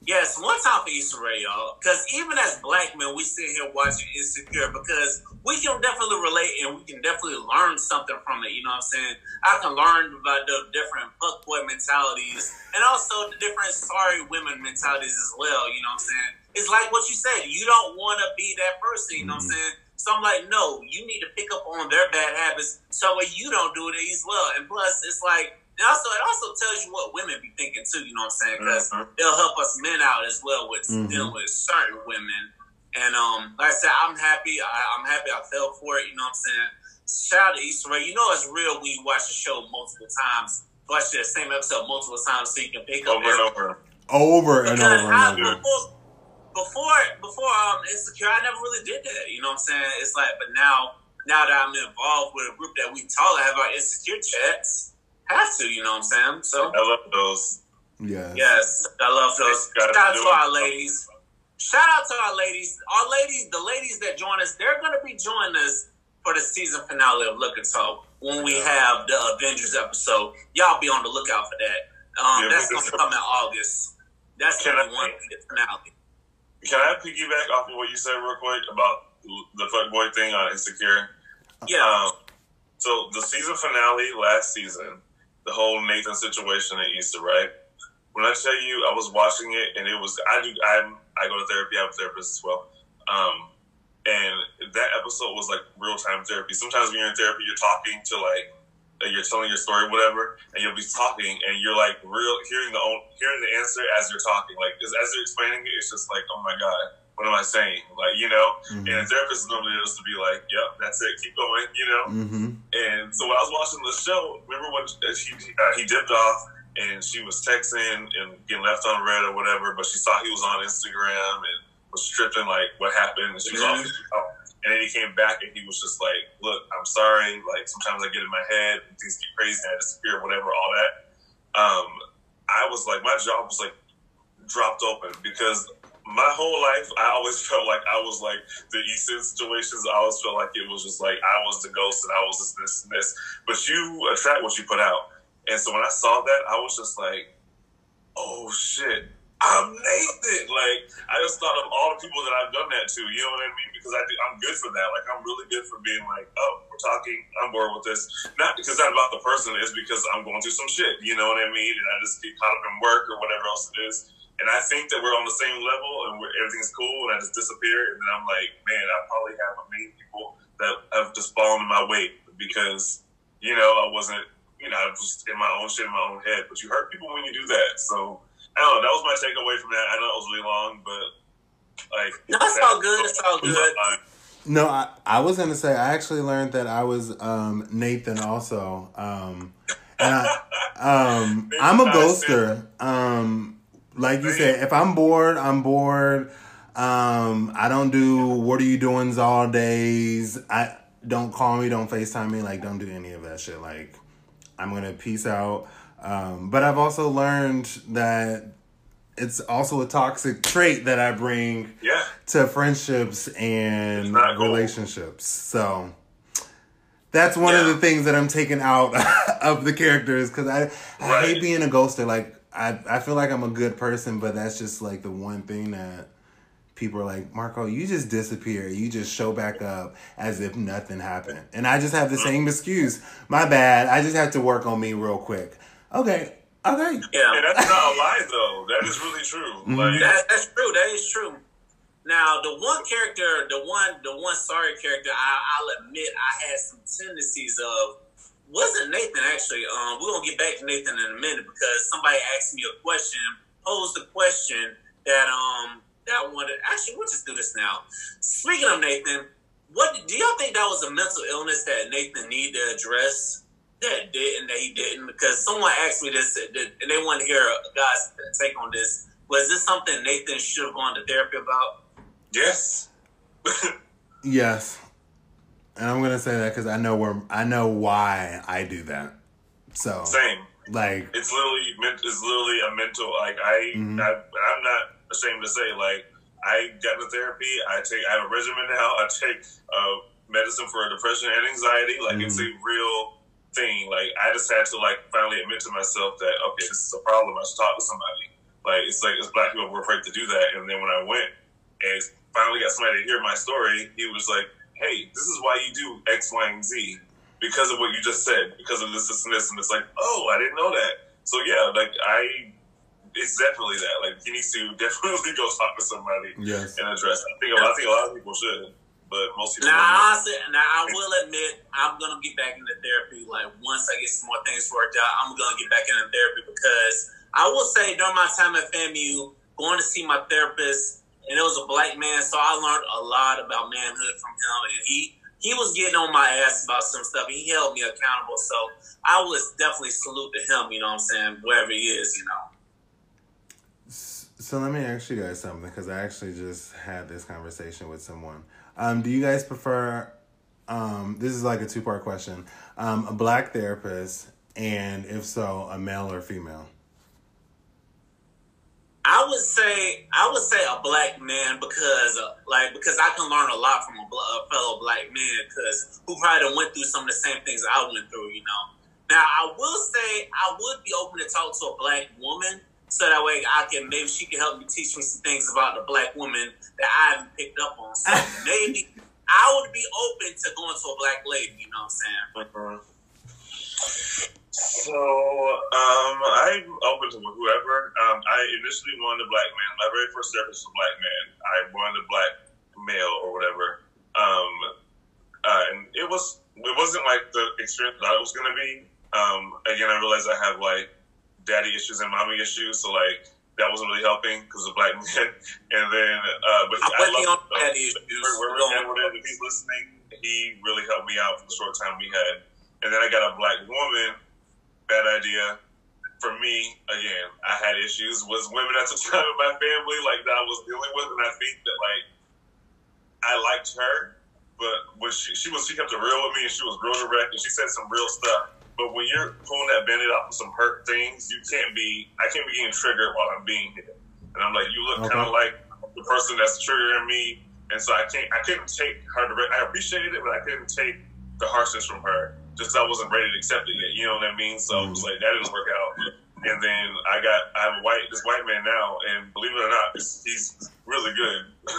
Yes, one time for Issa Rae, y'all. Because even as black men, we sit here watching Insecure because we can definitely relate and we can definitely learn something from it. You know what I'm saying? I can learn about the different fuckboy mentalities and also the different sorry women mentalities as well. You know what I'm saying? It's like what you said. You don't want to be that person. You know mm-hmm. what I'm saying? So I'm like, no, you need to pick up on their bad habits so you don't do it as well. And plus, it's like and also, it also tells you what women be thinking too. You know what I'm saying? Because mm-hmm. it'll help us men out as well with mm-hmm. dealing with certain women. And um, like I said, I'm happy. I, am happy I fell for it. You know what I'm saying? Shout out to Issa Rae. You know it's real when you watch the show multiple times. Watch the same episode multiple times so you can pick up over and over, over and over. And over. Before, before before um insecure, I never really did that. You know what I'm saying? It's like, but now now that I'm involved with a group that we talk, have our insecure chats have to, you know what I'm saying? So I love those. Yes. Yes, I love those. Shout out to our ladies. Shout out to our ladies. Our ladies, the ladies that join us, they're going to be joining us for the season finale of Liquor Talk when we have the Avengers episode. Y'all be on the lookout for that. Um, yeah, that's going to come in August. That's going to be one finale. Can I piggyback off of what you said real quick about the fuckboy thing on Insecure? Yeah. Um, so the season finale last season the whole Nathan situation at Easter, right? When I tell you, I was watching it, and it was I do I'm I go to therapy. I'm a therapist as well, um, and that episode was like real time therapy. Sometimes when you're in therapy, you're talking to like you're telling your story, whatever, and you'll be talking, and you're like real hearing the own, hearing the answer as you're talking. Like as, as you're explaining it, it's just like, oh my god, what am I saying? Like, you know, mm-hmm. and a therapist is normally is to be like, yep, that's it, keep going, you know? Mm-hmm. And so when I was watching the show, remember when she, uh, he dipped off and she was texting and getting left on read or whatever, but she saw he was on Instagram and was tripping, like, what happened? And she was mm-hmm. off. And then he came back and he was just like, look, I'm sorry. Like, sometimes I get in my head and things get crazy and I disappear, whatever, all that. Um, I was like, my jaw was like dropped open because my whole life, I always felt like I was like the Easton situations. I always felt like it was just like I was the ghost and I was this, this, and this. But you attract what you put out. And so when I saw that, I was just like, oh shit, I'm Nathan. Like, I just thought of all the people that I've done that to. You know what I mean? Because I I'm good for that. Like, I'm really good for being like, oh, we're talking. I'm bored with this. Not because that's about the person. It's because I'm going through some shit. You know what I mean? And I just get caught up in work or whatever else it is and I think that we're on the same level and everything's cool, and I just disappear, and then I'm like, man, I probably have many people that have just fallen in my weight because You know, I wasn't. You know, I was in my own shit in my own head. But you hurt people when you do that. So I don't know. That was my takeaway from that. I know it was really long, but like, no, it's all good. It's all good. No, I, I was gonna say I actually learned that I was um, Nathan also. Um, and I, um, I'm a ghoster. Um, like you said, if I'm bored, I'm bored. Um, I don't do what are you doings all days. I don't call me, don't FaceTime me, like don't do any of that shit. Like I'm gonna peace out. Um, but I've also learned that it's also a toxic trait that I bring yeah. to friendships and relationships. So that's one yeah. of the things that I'm taking out of the characters because I, I right. hate being a ghoster. Like I, I feel like I'm a good person, but that's just like the one thing that people are like, Marco, you just disappear. You just show back up as if nothing happened. And I just have the same excuse. My bad. I just have to work on me real quick. Okay, Okay. Yeah. And that's not a lie, though. That is really true. Mm-hmm. Like that, that's true. That is true. Now, the one character, the one, the one sorry character, I, will admit I had some tendencies of. Wasn't Nathan actually? Um, we're gonna get back to Nathan in a minute because somebody asked me a question, posed a question that um that wanted. Actually, we'll just do this now. Speaking of Nathan, what do y'all think that was a mental illness that Nathan needed to address? that did and that he didn't because someone asked me this and they want to hear a guy's take on this. Was this something Nathan should have gone to therapy about? Yes. yes. And I'm gonna say that because I know where I know why I do that. So same. Like it's literally it's literally a mental like I, mm-hmm. I I'm not ashamed to say like I got into therapy. I take I have a regimen now. I take uh, medicine for depression and anxiety. Like mm-hmm. it's a real thing. Like I just had to like finally admit to myself that okay, this is a problem. I should talk to somebody. Like it's like as black people were afraid to do that. And then when I went and finally got somebody to hear my story, he was like, "Hey, this is why you do X, Y, and Z because of what you just said, because of this, this, and this." And it's like, "Oh, I didn't know that." So yeah, like I. It's definitely that. Like he needs to definitely go talk to somebody yes. and address. I think I think a lot of people should but most people. Now, honestly, now I will admit I'm gonna get back into therapy. Like once I get some more things worked out, I'm gonna get back into therapy because I will say during my time at FAMU, going to see my therapist, and it was a black man, so I learned a lot about manhood from him, and he he was getting on my ass about some stuff. He held me accountable, so I was definitely salute to him. You know what I'm saying? Wherever he is, you know. So let me ask you guys something because I actually just had this conversation with someone. Um, do you guys prefer? Um, this is like a two part question. Um, a black therapist, and if so, a male or female. I would say I would say a black man because uh, like because I can learn a lot from a, a fellow black man because who probably went through some of the same things I went through. You know. Now I will say I would be open to talk to a black woman so that way I can maybe she can help me teach me some things about the black woman that I haven't picked up on. So maybe I would be open to going to a black lady. You know what I'm saying? So um, I'm open to whoever. Um, I initially wanted a black man. My very first therapist was a black man. I wanted a black male or whatever. Um, uh, and it was it wasn't like the experience that it was going to be. Um, again, I realized I have like daddy issues and mommy issues. So like that wasn't really helping because of black men. and then, uh, but I'm I love daddy issues. Where, where, where, if he's listening, he really helped me out for the short time we had. And then I got a black woman. Bad idea. For me, again, I had issues with women at the time in my family, like that I was dealing with, and I think that like I liked her, but when she she was she kept it real with me, and she was real direct, and she said some real stuff but when you're pulling that bandit off of some hurt things, you can't be. I can't be getting triggered while I'm being hit. And I'm like, you look okay. kind of like the person that's triggering me, and so I can't. I couldn't take her. Direct, I appreciated it, but I couldn't take the harshness from her. Just I wasn't ready to accept it yet. You know what I mean? So mm-hmm. it was like that didn't work out. And then I got I have a white this white man now, and believe it or not, he's really good.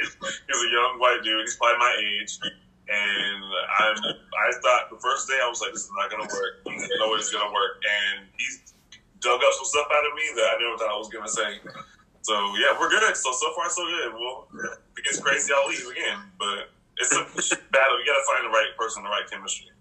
he's a young white dude. He's probably my age and I'm, I thought the first day I was like, this is not gonna work. No it's gonna work. And he dug up some stuff out of me that I never thought I was gonna say. So yeah, we're good. So so far so good. Well, if it gets crazy, I'll leave again. But it's a battle. You gotta find the right person, the right chemistry.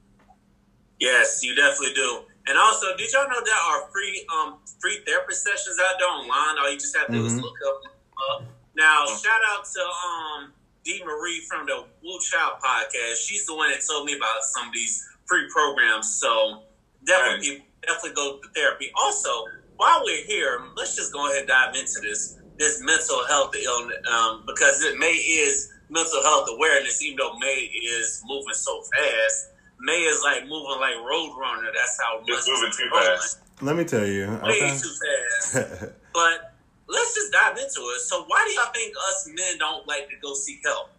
Yes, you definitely do. And also, did y'all know there are free um free therapy sessions out there online? All you just have to do is Mhm. look up. Uh, now, shout out to um D Marie from the Woo Child podcast. She's the one that told me about some of these free programs. So definitely, people definitely go to therapy. Also, while we're here, let's just go ahead and dive into this this mental health illness um, because it May is mental health awareness. Even though May is moving so fast, May is like moving like Roadrunner. That's how much It's moving too rolling. fast. Let me tell you. Way Okay. too fast. But let's just dive into it. So, why do y'all think us men don't like to go seek help?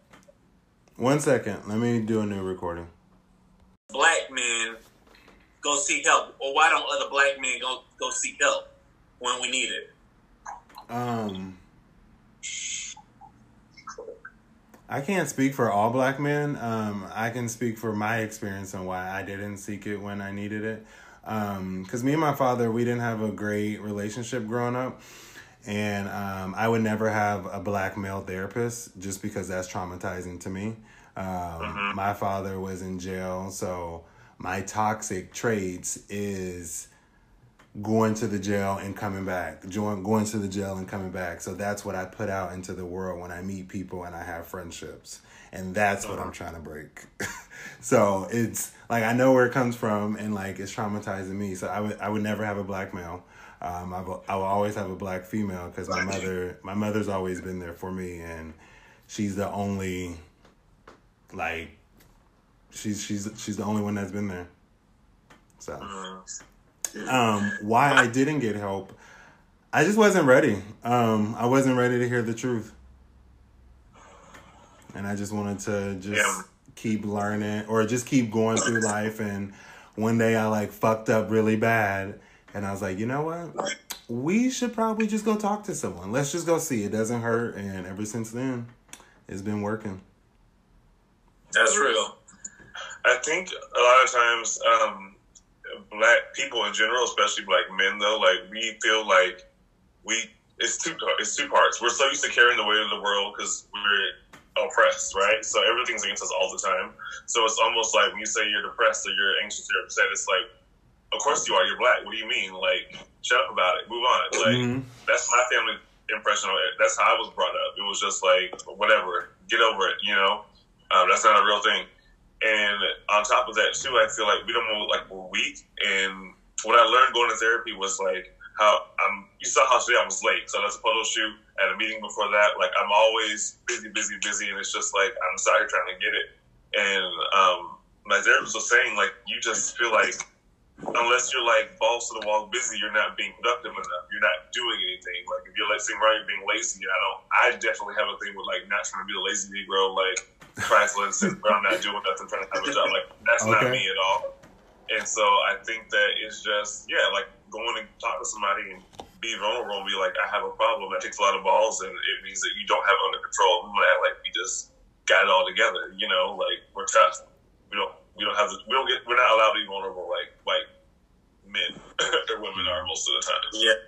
One second. Let me do a new recording. Black men go seek help, or why don't other black men go go seek help when we need it? Um, I can't speak for all black men. Um, I can speak for my experience and why I didn't seek it when I needed it. Because me and my father, we didn't have a great relationship growing up. And um, I would never have a black male therapist just because that's traumatizing to me. Um, My father was in jail, so my toxic traits is going to the jail and coming back, going to the jail and coming back. So that's what I put out into the world when I meet people and I have friendships. And that's what I'm trying to break. so it's like I know where it comes from and like it's traumatizing me. So I would I would never have a black male. Um, I will, I will always have a black female because my mother my mother's always been there for me and she's the only like she's she's she's the only one that's been there. So um, why I didn't get help, I just wasn't ready. Um, I wasn't ready to hear the truth, and I just wanted to just Yeah. keep learning or just keep going through life. And one day I like fucked up really bad, and I was like, you know what? We should probably just go talk to someone. Let's just go see. It doesn't hurt, and ever since then, it's been working. That's real. I think a lot of times, um, black people in general, especially black men, though, like we feel like we it's two it's two parts. We're so used to carrying the weight of the world because we're oppressed, right? So everything's against us all the time. So it's almost like when you say you're depressed or you're anxious or upset, it's like, of course you are. You're black. What do you mean? Like, shut up about it. Move on. Like Mhm. that's my family impression of it. That's how I was brought up. It was just like whatever, get over it. You know, um, that's not a real thing. And on top of that, too, I feel like we don't know, like we're weak. And what I learned going to therapy was like how I'm. You saw how today I was late, so that's a photo shoot at a meeting before that. Like I'm always busy, busy, busy, and it's just like I'm sorry trying to get it. And um, my therapist was saying like you just feel like unless you're like balls to the wall busy, you're not being productive enough. You're not doing anything. Like if you're like sitting around, you're being lazy. I don't. I definitely have a thing with like not trying to be a lazy Negro, like trifling, sitting around not doing nothing, trying to have a job. Like that's not me at all. And so I think that it's just yeah, like going and talk to somebody and be vulnerable and be like, I have a problem. That takes a lot of balls, and it means that you don't have it under control. We act like we just got it all together. You know, like we're tough. We don't. We don't have. The, we don't get. We're not allowed to be vulnerable like like men or women are most of the time. Yeah.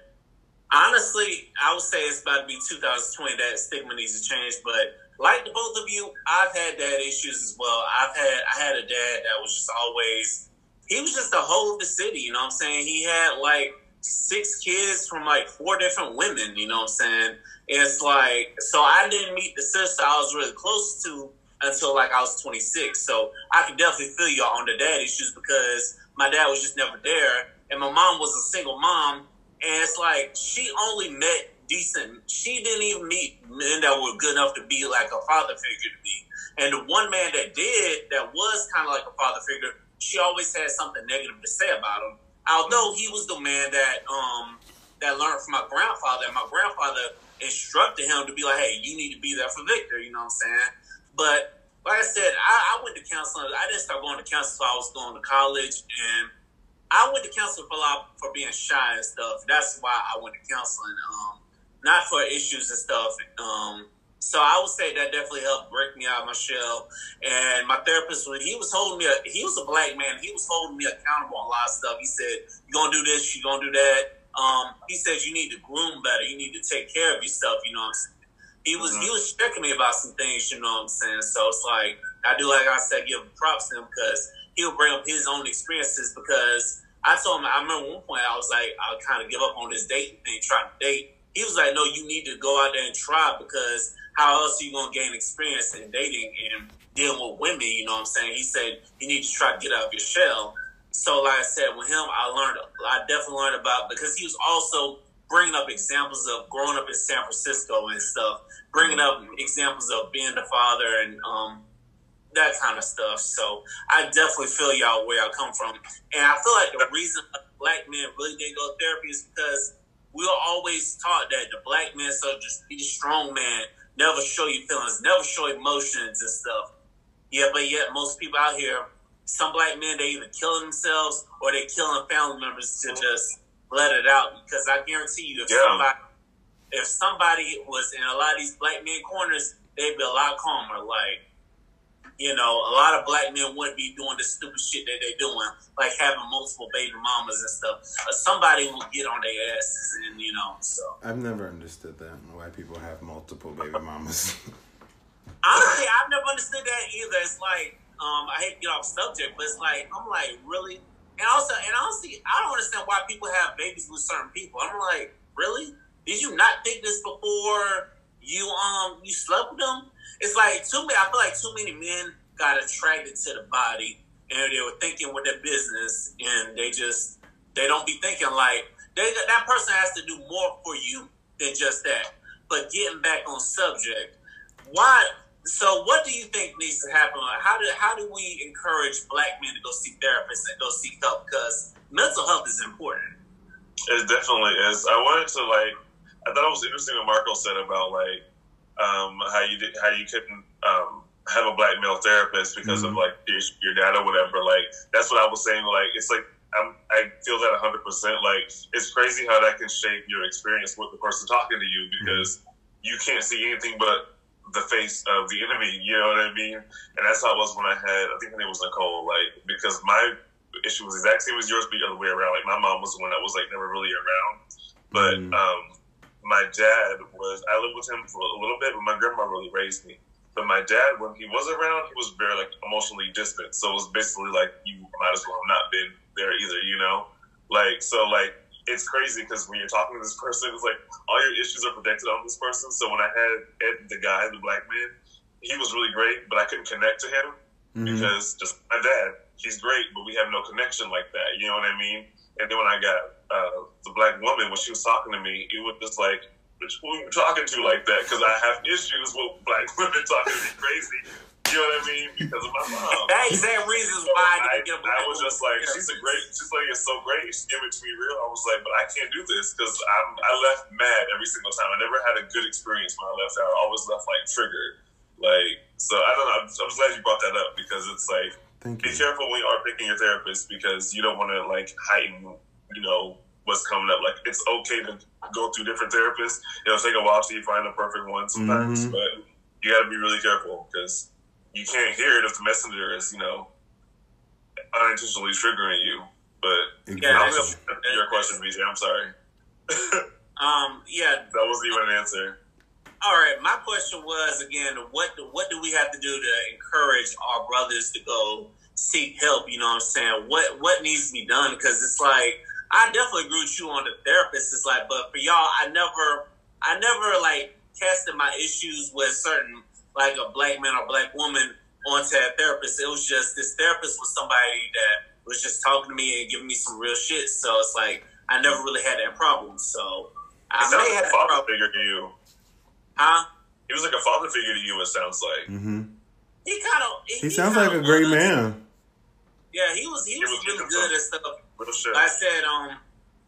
Honestly, I would say it's about to be 2020 that stigma needs to change. But like the both of you, I've had dad issues as well. I've had I had a dad that was just always he was just the whole of the city. You know what I'm saying? He had like six kids from like four different women. You know what I'm saying? It's like so I didn't meet the sister I was really close to until like I was 26. So I can definitely feel y'all on the dad issues because my dad was just never there, and my mom was a single mom, and it's like she only met decent. She didn't even meet men that were good enough to be like a father figure to me. And the one man that did, that was kind of like a father figure, she always had something negative to say about him. Although he was the man that um that learned from my grandfather, and my grandfather instructed him to be like, "Hey, you need to be there for Victor." You know what I'm saying? But like I said, I, I went to counseling. I didn't start going to counseling until I was going to college, and I went to counseling for a lot for being shy and stuff. That's why I went to counseling, um, not for issues and stuff. Um, so I would say that definitely helped break me out of my shell. And my therapist, when he was holding me, he was a black man. He was holding me accountable on a lot of stuff. He said, "You're gonna do this. You're gonna do that." Um, he said, "You need to groom better. You need to take care of yourself." You know what I'm saying? He was he was checking me about some things. You know what I'm saying? So it's like I do, like I said, give props to him because he'll bring up his own experiences because I told him I remember one point I was like I'll kind of give up on this dating thing, trying to date. He was like, no, you need to go out there and try because how else are you gonna gain experience in dating and dealing with women? You know what I'm saying? He said you need to try to get out of your shell. So, like I said, with him, I learned, I definitely learned about because he was also bringing up examples of growing up in San Francisco and stuff, bringing up examples of being the father and um, that kind of stuff. So I definitely feel y'all where I come from, and I feel like the reason black men really didn't go therapy is because we were always taught that the black man so just be the strong man, never show your feelings, never show emotions and stuff. Yeah, but yet most people out here, some black men they either killing themselves or they killing family members to just let it out because I guarantee you, if yeah. somebody if somebody was in a lot of these black men corners, they'd be a lot calmer. Like, you know, a lot of black men wouldn't be doing the stupid shit that they're doing, like having multiple baby mamas and stuff. Uh, somebody will get on their asses, and you know. So I've never understood that why people have multiple baby mamas. Honestly, I've never understood that either. It's like um, I hate to get off subject, but it's like I'm like really and also, and honestly, I don't understand why people have babies with certain people. I'm like, really? Did you not think this before you um you slept with them? It's like too many. I feel like too many men got attracted to the body, and they were thinking with their business, and they just they don't be thinking like they, that person has to do more for you than just that. But getting back on subject, why so, what do you think needs to happen? How do how do we encourage black men to go see therapists and go seek help? Because mental health is important. It definitely is. I wanted to like. I thought it was interesting what Marco said about like um, how you did how you couldn't um, have a black male therapist because mm-hmm. of like your, your dad or whatever. Like that's what I was saying. Like it's like I'm, i feel that 100. percent Like it's crazy how that can shape your experience with the person talking to you because mm-hmm. you can't see anything but the face of the enemy. You know what I mean? And that's how it was when I had. I think her name was Nicole. Like because my issue was the exact same as yours, but the other way around. Like my mom was the one that was like never really around, but mm. um, my dad was. I lived with him for a little bit, but my grandma really raised me. But my dad, when he was around, he was very like emotionally distant. So it was basically like you might as well have not been there either. You know, like so like it's crazy because when you're talking to this person, it's like all your issues are projected on this person. So when I had Ed, the guy, the black man, he was really great, but I couldn't connect to him mm-hmm. because just my dad, he's great, but we have no connection like that. You know what I mean? And then when I got uh, the black woman, when she was talking to me, it was just like, who are you talking to like that? Because I have issues with black women talking to me crazy. You know what I mean? Because of my mom. that exact reasons why I didn't get a I was just like, she's a great, she's like, it's so great. She's giving it to me real. I was like, but I can't do this because I left mad every single time. I never had a good experience when I left out. I always left like triggered. Like, so I don't know. I'm, I'm glad you brought that up because it's like, Thank be you. careful when you are picking your therapist because you don't want to like heighten, you know, what's coming up. Like, it's okay to go through different therapists. It'll take a while till you find the perfect one sometimes, mm-hmm. but you got to be really careful because you can't hear it if the messenger is, you know, unintentionally triggering you. But exactly. yeah, i your question, BJ. I'm sorry. um, yeah, that wasn't even an answer. All right, my question was again, what what do we have to do to encourage our brothers to go seek help? You know what I'm saying? What what needs to be done? Because it's like I definitely agree with you on the therapist. It's like, but for y'all, I never I never like tested my issues with certain like a black man or black woman onto a therapist. It was just this therapist was somebody that was just talking to me and giving me some real shit. So it's like I never really had that problem. So I may have a father problem. figure to you. Huh? He was like a father figure to you. It sounds like. Mm-hmm. He kind of. He, he, sounds like a great man. Yeah, he was. He, he was, was really good at stuff. I said, um,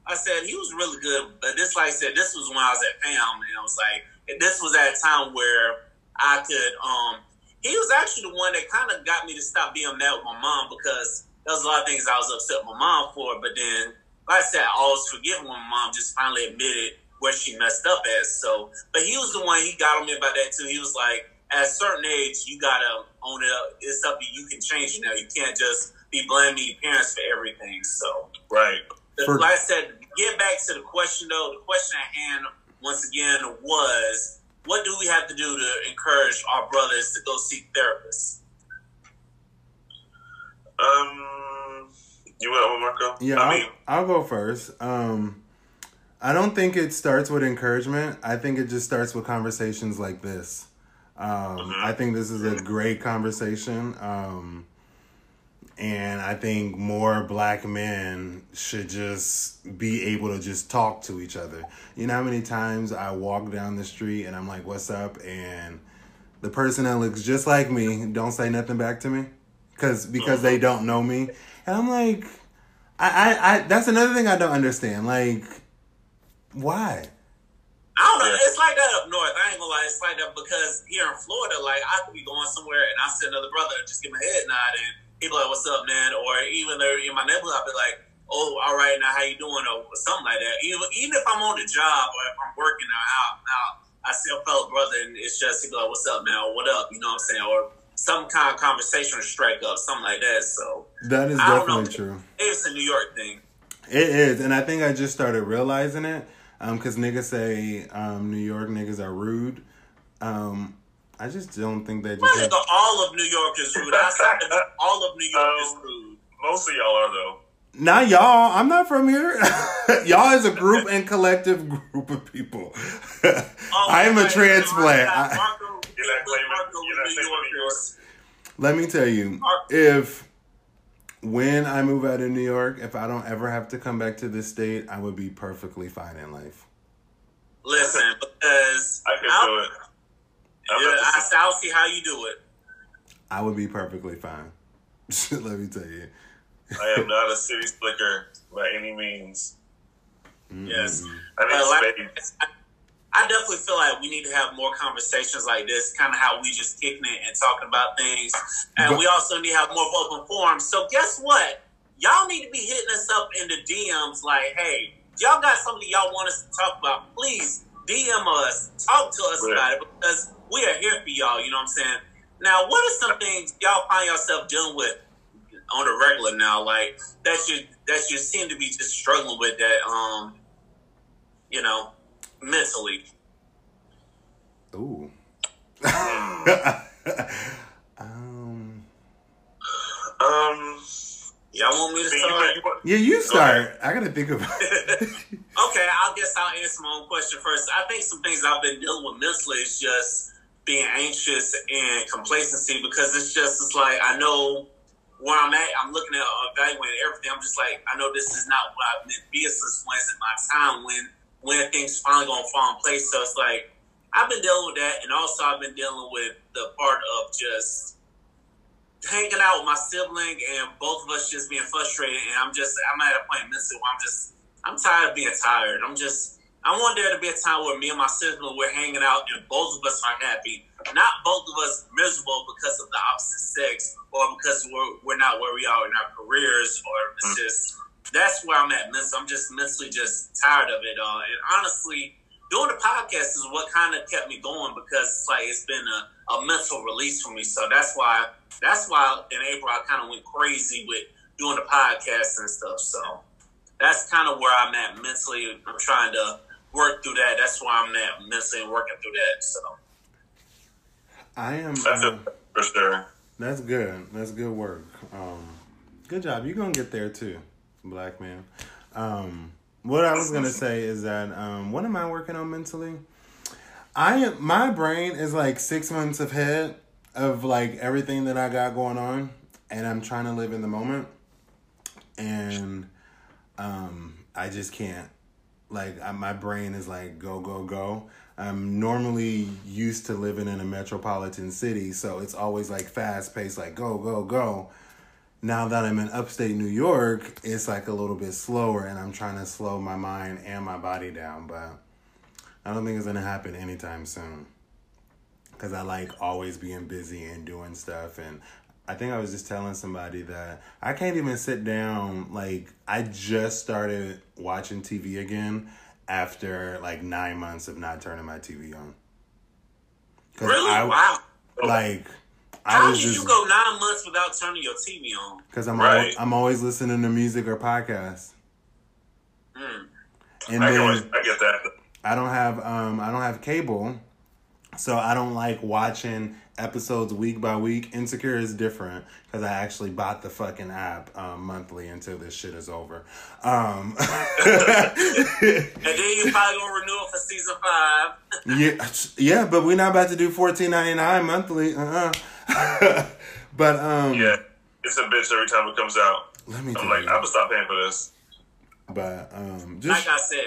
I said he was really good, but this, like I said, this was when I was at FAM, and I was like, this was at a time where I could. Um, he was actually the one that kind of got me to stop being mad with my mom because there was a lot of things I was upset with my mom for. But then, like I said, I always forgive when my mom just finally admitted where she messed up at. So, but he was the one. He got on me about that too. He was like, at a certain age, you gotta own it up. It's something you can change now. You can't just be blaming your parents for everything. So, right. For- like I said, get back to the question though. The question at hand once again was what do we have to do to encourage our brothers to go seek therapists? Um, you want to, Marco? Yeah, I will I'll go first. Um, I don't think it starts with encouragement. I think it just starts with conversations like this. Um, mm-hmm. I think this is a great conversation. Um, and I think more black men should just be able to just talk to each other. You know how many times I walk down the street and I'm like, "What's up?" and the person that looks just like me don't say nothing back to me because because they don't know me, and I'm like, I, I I that's another thing I don't understand. Like, why? I don't know. It's like that up north. I ain't gonna lie. It's like that because here in Florida, like I could be going somewhere and I see another brother just give my head nod and people like, "What's up, man?" Or even though in my neighborhood, I'll be like, "Oh, all right, now how you doing?" Or something like that. Even even if I'm on the job or if I'm working or out out, I see a fellow brother and it's just he be like, "What's up, man?" Or "What up?" You know what I'm saying? Or some kind of conversation or strike up, something like that. So that is definitely true. It's a New York thing. It is, and I think I just started realizing it because um, niggas say um, New York niggas are rude. Um, I just don't think they. Just have... all of New York is rude. I all of New York is um, rude. Most of y'all are though. Not y'all. I'm not from here. y'all is a group and collective group of people. Oh, I am a transplant. Let me tell you, if when I move out of New York, if I don't ever have to come back to this state, I would be perfectly fine in life. Listen, because I can do it. Yeah, I, I'll see how you do it. I would be perfectly fine. Let me tell you. I am not a city slicker by any means. Mm-hmm. Yes, I need space. I definitely feel like we need to have more conversations like this, kind of how we just kicking it and talking about things. And but, we also need to have more open forums. So guess what? Y'all need to be hitting us up in the DMs like, hey, y'all got something y'all want us to talk about, please DM us, talk to us about it because we are here for y'all, you know what I'm saying? Now, what are some things y'all find yourself dealing with on a regular now, like that you that you seem to be just struggling with that um you know, mentally. Ooh. um. Um. Y'all want me to start? Yeah, you start. I gotta think about it. okay, I guess I'll answer my own question first. I think some things I've been dealing with mentally is just being anxious and complacency because it's just it's like I know where I'm at. I'm looking at uh, evaluating everything. I'm just like I know this is not what I've meant to be. Since when's it my time when when things finally gonna fall in place. So it's like I've been dealing with that, and also I've been dealing with the part of just hanging out with my sibling and both of us just being frustrated. And I'm just I'm at a point mentally where I'm just I'm tired of being tired. I'm just I want there to be a time where me and my sibling we're hanging out and both of us are happy. Not both of us miserable because of the opposite sex or because we're, we're not where we are in our careers or it's mm. just that's where I'm at. I'm just mentally just tired of it all. And honestly, doing the podcast is what kind of kept me going because it's like it's been a, a mental release for me. So that's why that's why in April I kind of went crazy with doing the podcast and stuff. So that's kind of where I'm at mentally. I'm trying to work through that. That's why I'm at mentally working through that. So I am. That's um, for sure. That's good. That's good work. Um, good job. You're gonna get there too black man. Um, what I was gonna say is that um, what am I working on mentally? I am my brain is like six months ahead of like everything that I got going on, and I'm trying to live in the moment, and um, I just can't. Like my brain is like go go go. I'm normally used to living in a metropolitan city, so it's always like fast paced, like go go go now that I'm in upstate New York, it's like a little bit slower and I'm trying to slow my mind and my body down, but I don't think it's gonna happen anytime soon. Cause I like always being busy and doing stuff and I think I was just telling somebody that I can't even sit down like I just started watching TV again after like nine months of not turning my TV on. Really? I, wow. Like how did you go nine months without turning your TV on? Because I'm right. always, I'm always listening to music or podcasts. Mm. And I, then, always, I get that. I don't have um I don't have cable, So I don't like watching episodes week by week. Insecure is different because I actually bought the fucking app um, monthly until this shit is over. Um, and then you probably gonna renew it for season five. yeah, yeah, but we're not about to do fourteen ninety nine monthly. Uh-uh. but um, yeah, it's a bitch every time it comes out. Let me. I'm like, you. I'm gonna stop paying for this. But um, just like I said,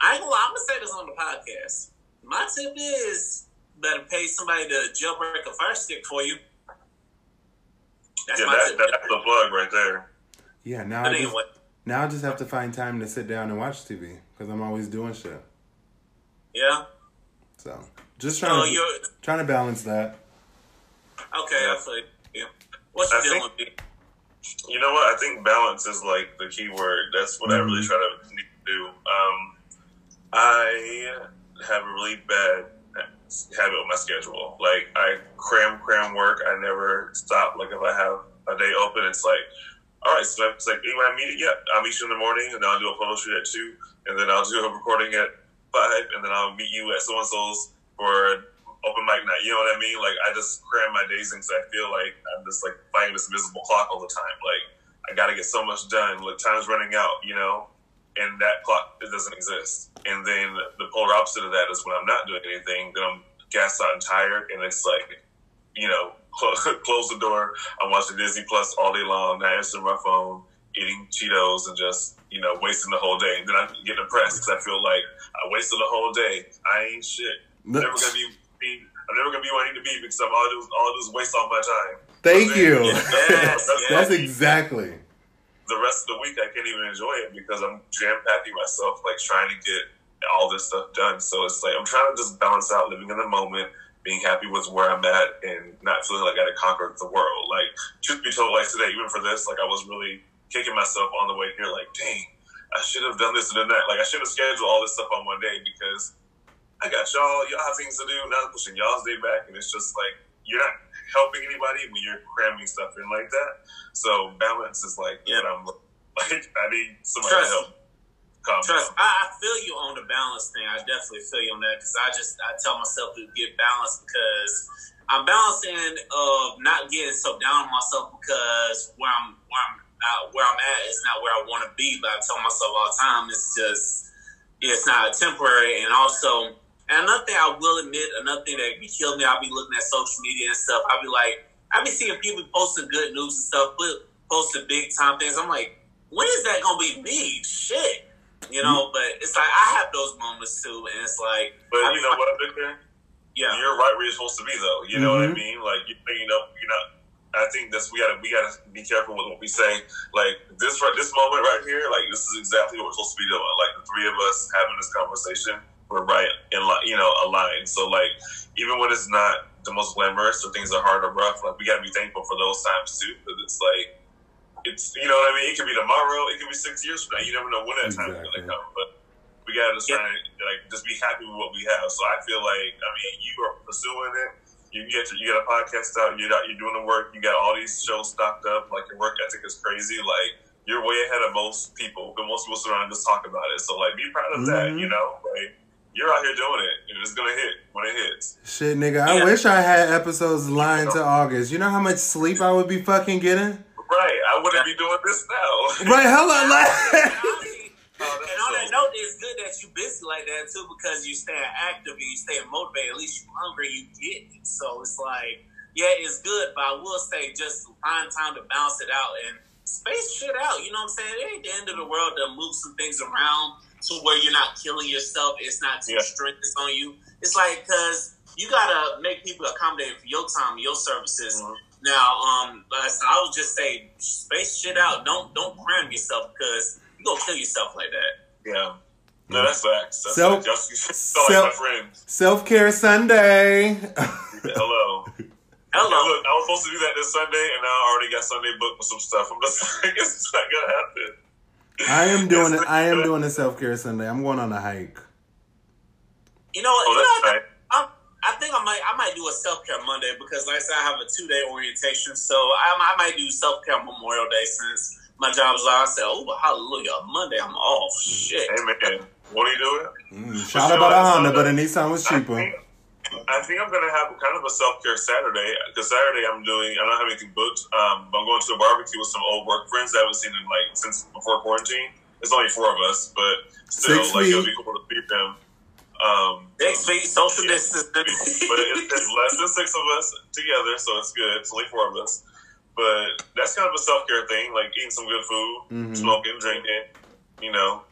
I ain't gonna I'm gonna say this on the podcast. My tip is better pay somebody to jailbreak a fire stick for you. That's yeah, that, that's the plug right there. Yeah, now I just, now I just have to find time to sit down and watch TV because I'm always doing shit. Yeah. So just trying so to trying to balance that. Okay, I feel yeah. What's your deal with me? You know what? I think balance is like the key word. That's what mm-hmm. I really mm-hmm. try to do. Um, I have a really bad habit on my schedule. Like I cram, cram work. I never stop. Like if I have a day open, it's like, all right, so it's like when I meet, yeah, I'll meet you in the morning, and I'll do a photo shoot at two, and then I'll do a recording at five, and then I'll meet you at so and so's for open mic night. You know what I mean? Like I just cram my days in because I feel like I'm just like fighting this invisible clock all the time. Like I got to get so much done. Like time's running out. You know, and that clock it doesn't exist. And then the polar opposite of that is when I'm not doing anything, then I'm gassed out and tired, and it's like, you know, close the door. I'm watching Disney Plus all day long, not answering my phone, eating Cheetos, and just you know wasting the whole day. And then I get depressed because I feel like I wasted the whole day. I ain't shit. I'm never gonna be, be. I'm never gonna be where I need to be because I'm all do all I do is waste all my time. Thank then, you. Yes, yes. That's exactly the rest of the week I can't even enjoy it because I'm jam packing myself, like trying to get all this stuff done. So it's like I'm trying to just balance out living in the moment, being happy with where I'm at, and not feeling like I got to conquer the world. Like truth be told, like today, even for this, like I was really kicking myself on the way here. Like, dang, I should have done this and that. Like I should have scheduled all this stuff on one day because I got y'all. Y'all have things to do. Not pushing y'all's day back, and it's just like you're not helping anybody when you're cramming stuff in like that. So balance is like, yeah, I'm like, I need somebody Trust. to help. Trust, I, I, feel you on the balance thing. I definitely feel you on that because I just I tell myself to get balanced because I'm balancing of not getting so down on myself because where I'm where I'm uh, where I'm at is not where I want to be. But I tell myself all the time it's just it's not temporary, and also and another thing I will admit, another thing that be killing me, I'll be looking at social media and stuff. I'll be like, I'll be seeing people posting good news and stuff, but posting big time things. I'm like, when is that gonna be me? Shit. You know, but it's like I have those moments too, and it's like But I you know what, Victor? Yeah. You're right where you're supposed to be though. You know mm-hmm. what I mm-hmm. mean? Like you you know, you're not I think that's we gotta we gotta be careful with what we say. Like this right this moment right here, like this is exactly what we're supposed to be doing. Like the three of us having this conversation we're right in line, you know, aligned. So like, even when it's not the most glamorous or things are hard or rough, like we gotta be thankful for those times too, because it's like, it's you know what I mean. It could be tomorrow, it could be six years from now. You never know when that exactly. time is gonna come, but we gotta just yeah. try to like just be happy with what we have. So I feel like, I mean, you are pursuing it. You get to, you get a podcast out. You're out. You're doing the work. You got all these shows stocked up. Like your work ethic is crazy. Like you're way ahead of most people. But most people surround just talk about it. So like, be proud of mm-hmm. that. You know, like you're out here doing it, and it's gonna hit when it hits. Shit, nigga, I wish I had episodes lined to August. You know how much sleep I would be fucking getting? Right, I wouldn't be doing this now. right, hello, like. Oh, and on that note, it's good that you busy like that too because you stay active and you stay motivated. At least you hungry, you get it. So it's like, yeah, it's good, but I will say just find time to bounce it out and space shit out. You know what I'm saying? It ain't the end of the world to move some things around to where you're not killing yourself. It's not too yeah. strenuous on you. It's like because you gotta make people accommodate for your time, your services. Mm-hmm. Now, um, I would just say space shit out. Don't don't cram yourself because you gonna kill yourself like that. Yeah. No, that's facts. That's self, self, like my friends. Self care Sunday. Hello. Hello. Look, I was supposed to do that this Sunday, and I already got Sunday booked with some stuff. I'm just like, it's not gonna happen. I am doing it. I am doing a self care Sunday. I'm going on a hike. You know? Oh, you know, right. I think I might I might do a self care Monday because, like I said, I have a two day orientation, so I, I might do self care Memorial Day since my job is like I said, oh hallelujah, Monday I'm off. Shit. Hey man, what are you doing? Mm, shout out about a Honda, but a Nissan was cheaper. I think I'm gonna have kind of a self care Saturday because Saturday I'm doing. I don't have anything booked. Um, but I'm going to a barbecue with some old work friends that I haven't seen in like since before quarantine. It's only four of us, but still, Six like feet. it'll be cool to meet them. Um, Six feet, social Yeah. distance. but it, it's less than six of us together, so it's good. It's only four of us, but that's kind of a self care thing, like eating some good food, Mhm. smoking, drinking. You know.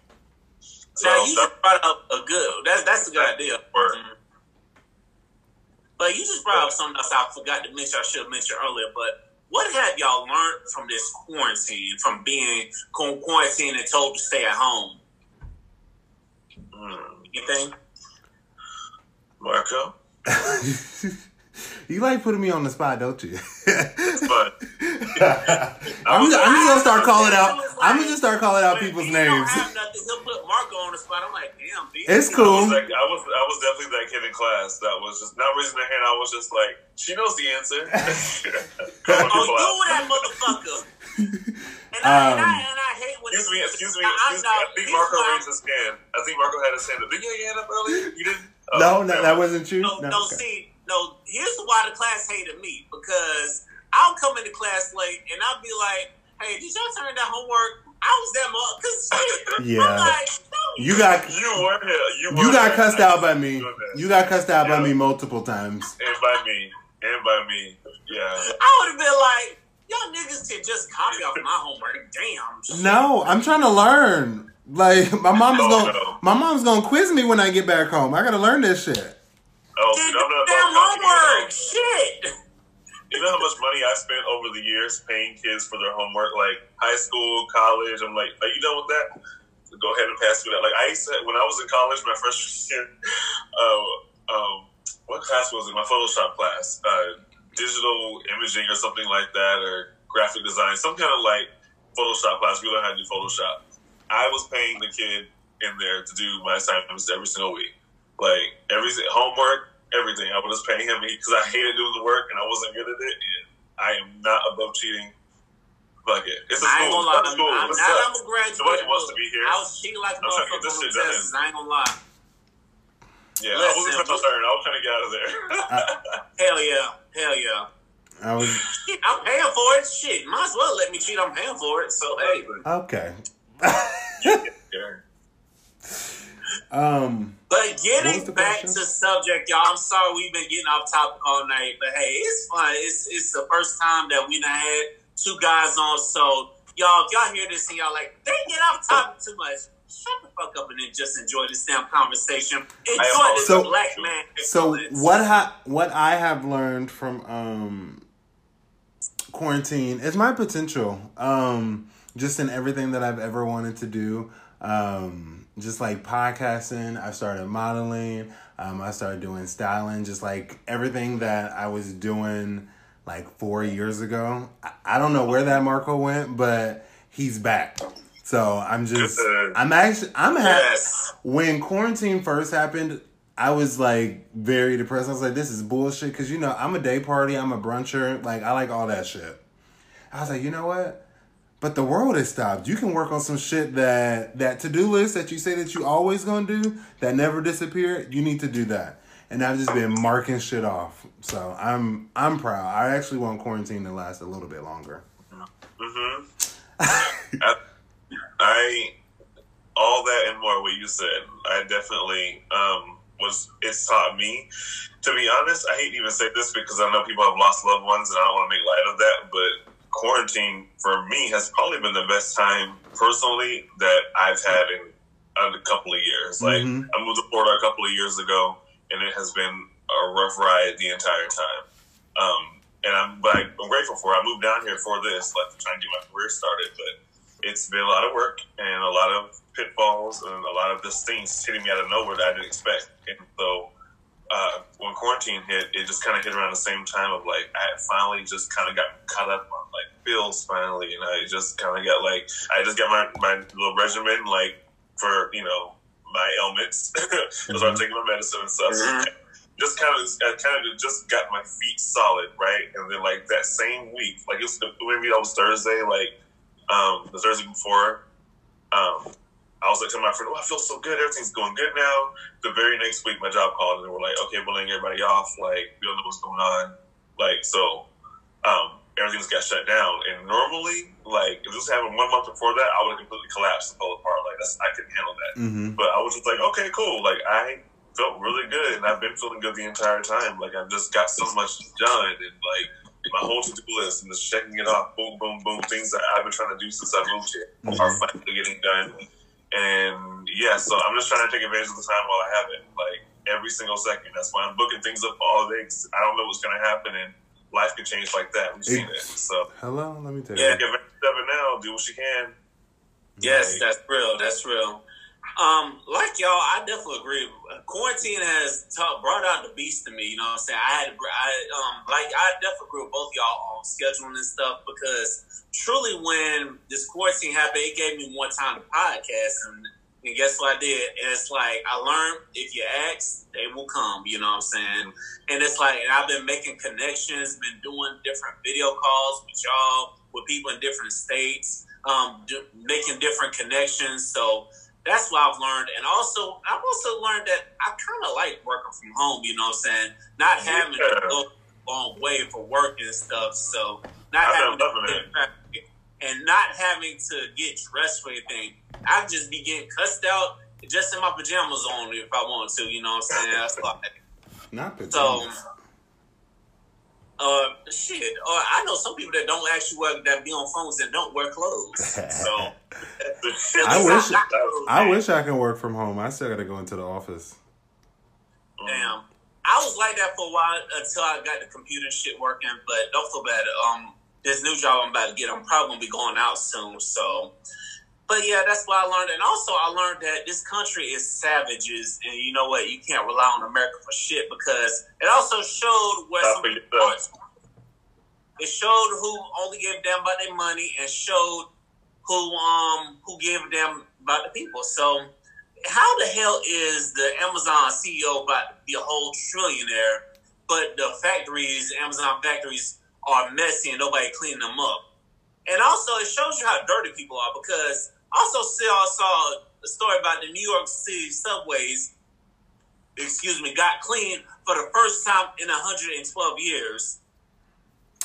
So now you that just brought up a good. That's that's a good idea. work. But you just brought up something else I forgot to mention. I should have mentioned earlier. But what have y'all learned from this quarantine? From being quarantined and told to stay at home? Hmm. Anything? Marco, you like putting me on the spot, don't you? but I'm, just, I'm just gonna start calling out. I'm gonna just start calling out people's he names. Don't he'll put Marco on the spot. I'm like, damn, B. It's I cool. was, like, I was, I was definitely that kid in class that was just not raising their hand. I was just like, she knows the answer. Calling Oh, you that motherfucker. And I, and, I, Um, and I hate when Excuse me, excuse me, I- I excuse me. know, I think Marco raised his hand. I think Marco had his hand up. Did you have your hand up earlier? You didn't? Oh, no, no, never that wasn't you. No, No, no, okay. see, no, here's why the class hated me because I'll come into class late and I'll be like, hey, did y'all turn in that homework? I was that much because Yeah. I'm like, no. You got You were here. You, were you got there. cussed out by me. You were there. You got cussed out by me multiple times. and by me, and by me. Yeah. I would have been like, y'all niggas can just copy off my homework. Damn. No, I'm trying to learn. Like my mom's Oh, gonna no. my mom's gonna quiz me when I get back home. I gotta learn this shit. Oh, Did I'm not damn homework. Shit. You know how much money I spent over the years paying kids for their homework, like high school, college. I'm like, are you done with that? Go ahead and pass me that. Like I used to, when I was in college, my freshman year, uh, um, what class was it? My Photoshop class, uh, digital imaging or something like that, or graphic design, some kind of like Photoshop class. We learned how to do Photoshop. I was paying the kid in there to do my assignments every single week, like everything, homework, everything. I was just paying him because I hated doing the work and I wasn't good at it. And I am not above cheating. Fuck it. It's a I ain't school. gonna lie. It's a school. I'm, What's now that? I'm a graduate. Nobody wants to be here. I was cheating like a I'm trying to get motherfucker this on shit the done. tests. I ain't gonna lie. Yeah, I Listen, wasn't trying to learn. I was trying to get out of there. Hell yeah. Hell yeah. I was Shit, I'm paying for it. Shit, might as well let me cheat. I'm paying for it. So hey. okay. Yeah. Um, But getting back question? to subject, y'all. I'm sorry we've been getting off topic all night, but hey, it's fun. It's it's the first time that we done had two guys on. So y'all, if y'all hear this and y'all like, they get off topic too much. Shut the fuck up and then just enjoy this damn conversation. Enjoy this So- black man. so what ha- what I have learned from um quarantine is my potential. Um, just in everything that I've ever wanted to do. Um, just like podcasting, I started modeling. Um, I started doing styling. Just like everything that I was doing like four years ago. I, I don't know where that Marco went, but he's back. So I'm just, I'm actually, I'm happy Yes. when quarantine first happened, I was like very depressed. I was like, this is bullshit. Cause you know, I'm a day party, I'm a bruncher. Like, I like all that shit. I was like, you know what? But the world has stopped. You can work on some shit that, that to do list that you say that you always gonna do that never disappear. You need to do that. And I've just been marking shit off. So I'm, I'm proud. I actually want quarantine to last a little bit longer. Mm-hmm. I, I all that and more what you said. I definitely um, was. It's taught me. To be honest, I hate to even say this because I know people have lost loved ones, and I don't want to make light of that. But quarantine for me has probably been the best time personally that I've had in a couple of years. Like Mhm. I moved to Florida a couple of years ago, and it has been a rough ride the entire time. Um, and I'm, but I'm grateful for. it. I moved down here for this, like to try and get my career started. But it's been a lot of work and a lot of pitfalls and a lot of just things hitting me out of nowhere that I didn't expect. And so uh, when quarantine hit, it just kind of hit around the same time of like I finally just kind of got caught up on like bills finally, and I just kind of got like I just got my my little regimen like for you know my ailments. so I'm taking my medicine and stuff. Mhm. Just kind of, I kind of just got my feet solid, right? And then like that same week, like it was maybe that was Thursday, like um, the Thursday before, um, I was like telling my friend, "Oh, I feel so good. Everything's going good now." The very next week, my job called and they were like, "Okay, we're laying everybody off. Like, we don't know what's going on. Like, so um, everything just got shut down. And normally, like, if this happened one month before that, I would have completely collapsed and fell apart. Like, that's I couldn't handle that. Mm-hmm. But I was just like, okay, cool. Like, I felt really good, and I've been feeling good the entire time. Like, I've just got so much done, and like my whole to do list and just checking it off, boom, boom, boom. Things that I've been trying to do since I moved here Mhm. are finally getting done. And yeah, so I'm just trying to take advantage of the time while I have it, like every single second. That's why I'm booking things up for all day. 'cause I don't know what's going to happen, and life can change like that. We've seen it. So Hello, let me tell Yeah. you. take advantage of it now. Do what you can. Yes, Like, that's real. That's real. Um, like y'all, I definitely agree. Quarantine has ta- brought out the beast to me. You know what I'm saying? I had, I um, like, I definitely agree with both y'all on scheduling and stuff because truly, when this quarantine happened, it gave me more time to podcast, and, and guess what I did? And it's like I learned if you ask, they will come. You know what I'm saying? And it's like, and I've been making connections, been doing different video calls with y'all, with people in different states, um, do, making different connections. So that's what I've learned. And also, I've also learned that I kind of like working from home. You know what I'm saying? Not having to Yeah. go a long way for work and stuff. So not I've having been to loving get it. and not having to get dressed for anything. I just be getting cussed out just in my pajamas on if I want to. You know what I'm saying? That's like. Not So, pajamas. Uh, shit. Or I know some people that don't actually work that be on phones and don't wear clothes. So, I wish- clothes, I man. wish I can work from home. I still got to go into the office. Damn. I was like that for a while until I got the computer shit working. But don't feel bad. Um, this new job I'm about to get, I'm probably gonna be going out soon. So, but yeah, that's what I learned. And also, I learned that this country is savages, and you know what? You can't rely on America for shit because it also showed where some yourself. It showed who only gave damn about their money, and showed who um who gave a damn about the people. So how the hell is the Amazon CEO about to be a whole trillionaire, but the factories, Amazon factories, are messy and nobody cleaning them up? And also, it shows you how dirty people are because I also saw, saw a story about the New York City subways, excuse me, got cleaned for the first time in 112 years.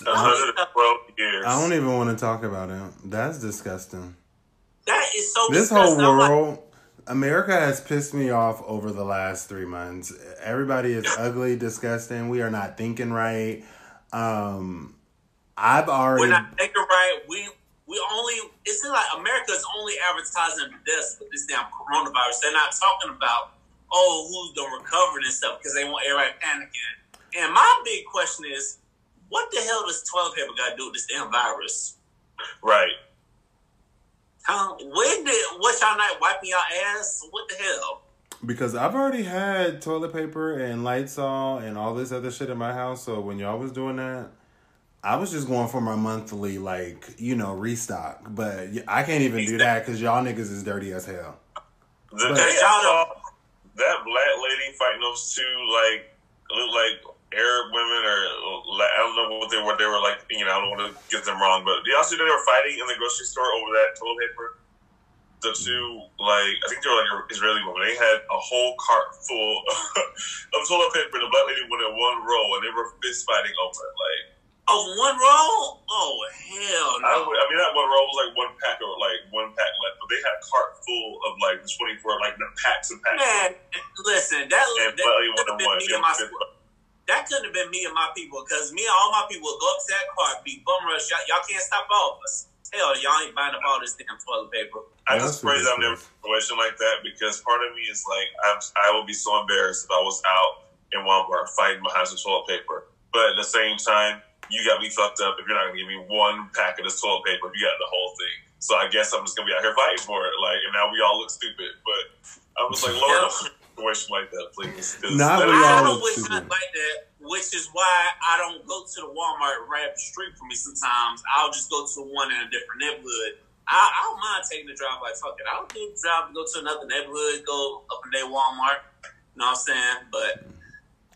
112 years. I don't even want to talk about it. That's disgusting. That is so This whole disgusting. I'm like, world, America has pissed me off over the last three months. Everybody is ugly, disgusting. We are not thinking right. Um, I've already. We're not thinking right. We we only it seems like America's only advertising deaths with this damn coronavirus. They're not talking about oh who's done recovered and stuff because they want everybody panicking. And my big question is, what the hell does toilet paper got to do with this damn virus? Right. Huh? When did what y'all not wiping y'all ass? What the hell? Because I've already had toilet paper and Lysol and all this other shit in my house. So when y'all was doing that, I was just going for my monthly, like, you know, restock. But I can't even do that because y'all niggas is dirty as hell. The But- day I saw that black lady fighting those two like look like Arab women or like, I don't know what they were. They were like you know I don't want to get them wrong, but do y'all see that they were fighting in the grocery store over that toilet paper? The two like I think they were like Israeli women. They had a whole cart full of toilet paper. and The black lady went in one row and they were fist fighting over it. Like Oh, one roll? Oh hell I, would- I mean that one roll was like one pack or like one pack left, but they had a cart full of like the twenty four like the packs and packs. Man, listen, that, And that, black lady could went have in been one. me They and my were- that couldn't have been me and my people because me and all my people would go up to that car, be bum rush. Y'all, y'all can't stop all of us. Hell, y'all ain't buying up all this damn toilet paper. I That's just pray that I'm never in a situation like that because part of me is like I'm, I would be so embarrassed if I was out in Walmart fighting behind some toilet paper. But at the same time, you got me fucked up if you're not gonna give me one pack of this toilet paper if you got the whole thing. So I guess I'm just gonna be out here fighting for it. Like, and now we all look stupid. But I was like, Lord, don't put a situation like that, please. 'Cause Nah, that we is- all I don't wish stupid. nothing like that, which is why I don't go to the Walmart right up the street from me. Sometimes I'll just go to one in a different neighborhood. I, I don't mind taking the drive. Like fuck it, I'll do the drive to go to another neighborhood, go up in their Walmart. You know what I'm saying? But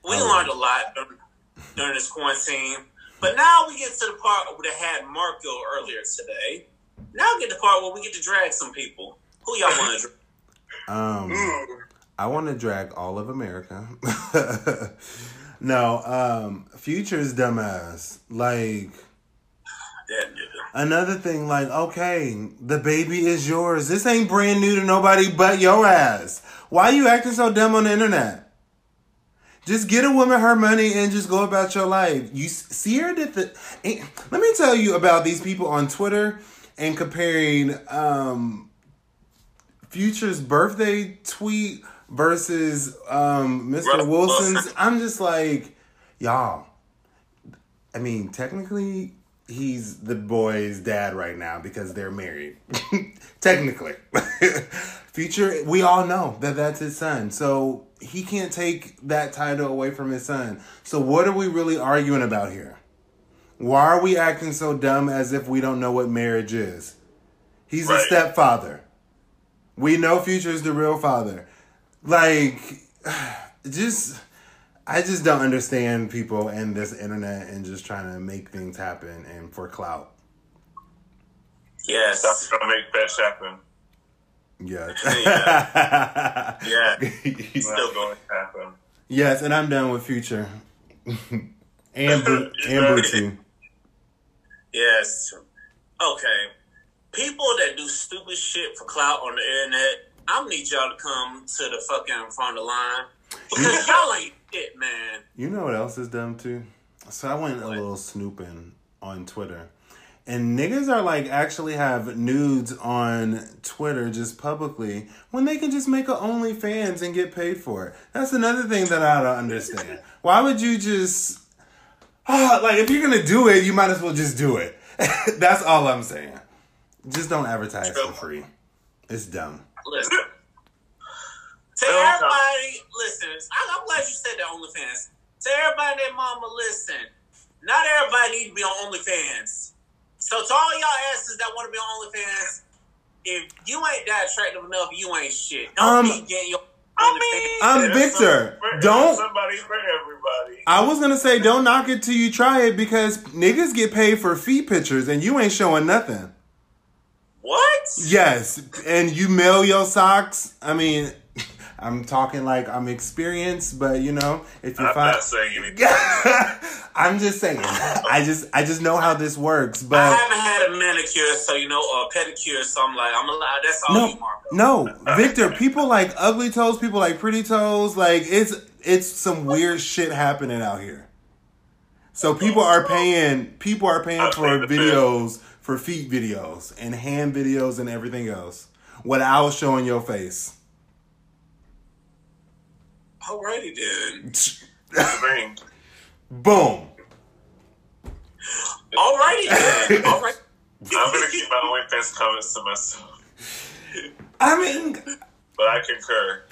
we Oh. learned a lot during, during this quarantine. But now we get to the part that had Marco earlier today. Now we get the part where we get to drag some people. Who y'all want to drag? Um, I want to drag all of America. no, um, Future's dumbass. Like another thing, like okay, the baby is yours. This ain't brand new to nobody but your ass. Why you acting so dumb on the internet? Just get a woman her money and just go about your life. You Ciara did the. Let me tell you about these people on Twitter and comparing um, Future's birthday tweet versus um, Mr. Wilson's. I'm just like, y'all. I mean, technically, he's the boy's dad right now because they're married. technically. Future, we all know that that's his son. So he can't take that title away from his son. So what are we really arguing about here? Why are we acting so dumb as if we don't know what marriage is? He's a stepfather. We know Future is the real father. Like, just, I just don't understand people and this internet and just trying to make things happen and for clout. Yes. Stop trying to make fetch happen. Yeah. Yeah. It's not going to happen. yes, and I'm done with Future. and Bo- and. Yes. Okay. People that do stupid shit for clout on the internet, I'm need y'all to come to the fucking front of the line. Because y'all ain't shit, man. You know what else is dumb too? So I went a little snooping on Twitter. And niggas are like actually have nudes on Twitter just publicly when they can just make a OnlyFans and get paid for it. That's another thing that I don't understand. Why would you just ah, like if you're gonna do it, you might as well just do it. That's all I'm saying. Just don't advertise for free. It's dumb. Listen. To everybody, listen. I- I'm glad you said that OnlyFans. To everybody, that mama, listen. Not everybody need to be on OnlyFans. So to all y'all asses that want to be on OnlyFans, if you ain't that attractive enough, you ain't shit. Don't Um, be getting your. I mean, I'm there's Victor. some- Don't- somebody for everybody. I was gonna say don't knock it till you try it because niggas get paid for feet pictures and you ain't showing nothing. What? Yes, and you mail your socks. I mean, I'm talking like I'm experienced, but you know, if you I'm find, not saying anything. I'm just saying. I just I just know how this works, But I haven't had a manicure, so you know, or a pedicure, so I'm like, I'm allowed. That's all you, no, Marco. no, Victor. People like ugly toes. People like pretty toes. Like it's it's some weird shit happening out here. So people are paying. People are paying I for pay the bill. videos, for feet videos, and hand videos, and everything else, without showing your face. Alrighty then. That's the thing. Boom. Alrighty then. All right. I'm gonna keep my OnlyFans comments to myself, I mean, but I concur.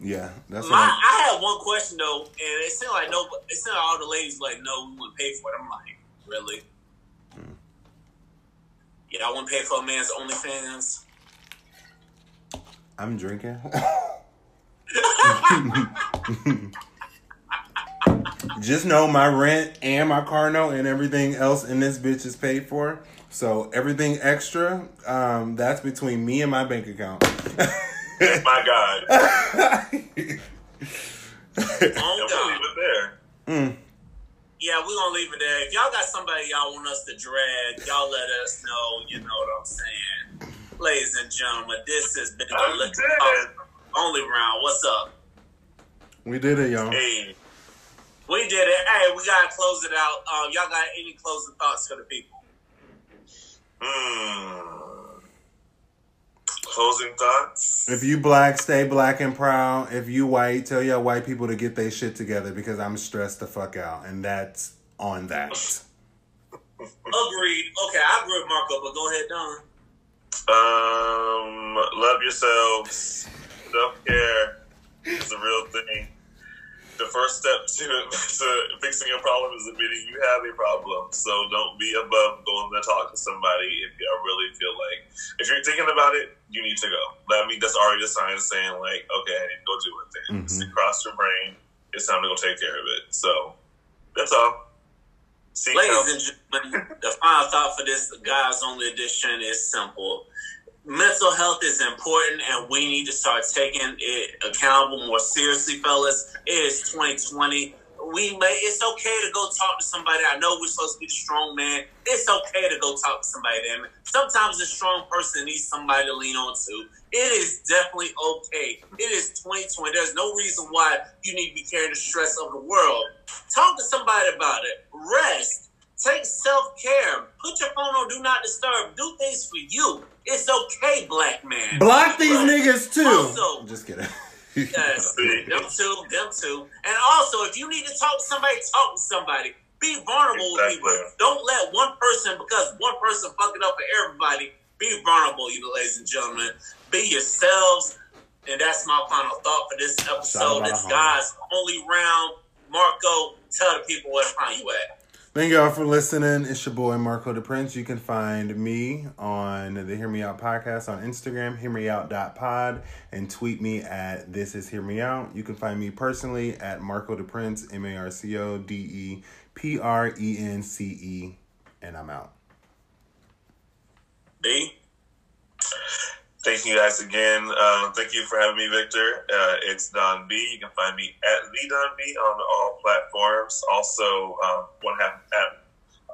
yeah, that's My, what I had one question though, and it seemed like no, it seemed like all the ladies like, no, we wouldn't pay for it. I'm like, really? Hmm. Yeah, I wouldn't pay for a man's OnlyFans. I'm drinking. Just know my rent and my car note and everything else in this bitch is paid for. So everything extra, um, that's between me and my bank account. My God, Oh I'm gonna leave it there. Mm. Yeah, we're gonna leave it there. If y'all got somebody y'all want us to drag, y'all let us know. You know what I'm saying, ladies and gentlemen. This has been the I'm Liquor dead. Talk only round. What's up? We did it, y'all. Hey, We did it. Hey, we gotta close it out. Um, y'all got any closing thoughts for the people? hmm. Closing thoughts. If you black, stay black and proud. If you white, tell your white people to get their shit together because I'm stressed the fuck out. And that's on that. Agreed. Okay, I agree with Marco, but go ahead, Don. Um, love yourselves. Self care is a real thing. The first step to, to fixing a problem is admitting you have a problem. So don't be above going to talk to somebody if you really feel like if you're thinking about it, you need to go. I mean, that's already a sign saying like, okay, I need to go do it. Then Mhm. Sit across your brain. It's time to go take care of it. So that's all. Seek help. Ladies and gentlemen, the final thought for this guys only edition is simple. Mental health is important and we need to start taking it accountable more seriously, fellas. It is 2020 we may it's okay to go talk to somebody. I know we're supposed to be the strong man. It's okay to go talk to somebody. Damn. Sometimes a strong person needs somebody to lean on to. It is definitely okay. It is 2020. There's no reason why you need to be carrying the stress of the world. Talk to somebody about it. Rest. Take self care. Put your phone on do not disturb. Do things for you. It's okay, black man. Block these but niggas too. Also, just kidding. Yes, them too, them too. And also, if you need to talk to somebody, talk to somebody. Be vulnerable exactly. with people. Don't let one person, because one person fucking up for everybody. Be vulnerable, you know, ladies and gentlemen. Be yourselves. And that's my final thought for this episode. It's guys only round. Marco, tell the people where to find you at. Thank y'all for listening. It's your boy Marco De Prince. You can find me on the Hear Me Out podcast on Instagram, hearmeout.pod, and tweet me at This Is Hear Me Out. You can find me personally at Marco De Prince, M A R C O D E P R E N C E, and I'm out. B. Thank you guys again. Uh, thank you for having me, Victor. Uh, it's Don B. You can find me at the Don B on all platforms. Also, um, one half at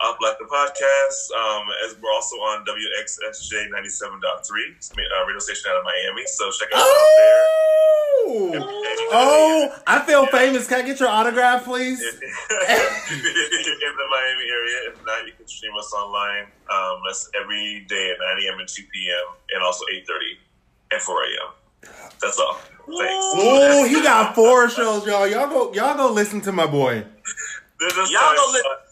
Off Black the Podcast, um, as we're also on WXSJ 97.3, uh, radio station out of Miami. So check us oh! out there. oh, I feel yeah. famous. Can I get your autograph, please? in the Miami area. If not, you can stream us online. Um, that's every day at 9 a.m. and 2 p.m. and also 8.30 and 4 a.m. That's all. Thanks. Oh, he got four shows, y'all. Y'all go, y'all go listen to my boy. Y'all go listen.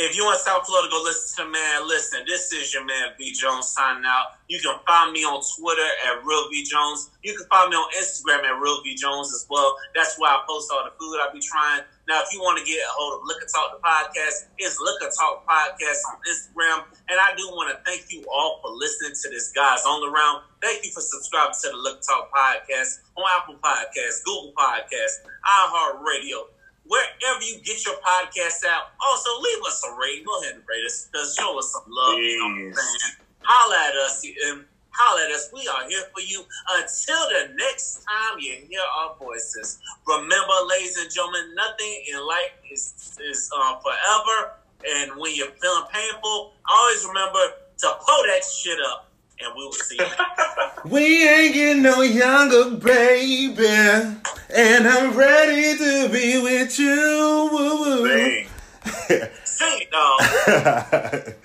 If you want South Florida, go listen to man. Listen, this is your man V Jones signing out. You can find me on Twitter at Real V Jones. You can find me on Instagram at Real V Jones as well. That's where I post all the food I be trying. Now, if you want to get a hold of Liquor Talk the podcast, it's Liquor Talk podcast on Instagram. And I do want to thank you all for listening to this guys on the round. Thank you for subscribing to the Liquor Talk podcast on Apple Podcasts, Google Podcasts, iHeartRadio wherever you get your podcast out. Also, leave us a rating. Go ahead and rate us. Just show us some love. You know what I'm saying? Holla at us. And holla at us. We are here for you until the next time you hear our voices. Remember, ladies and gentlemen, nothing in life is, is uh, forever. And when you're feeling painful, always remember to pull that shit up and we will see we ain't getting no younger, baby, and I'm ready to be with you. Sing, Sing it, dog.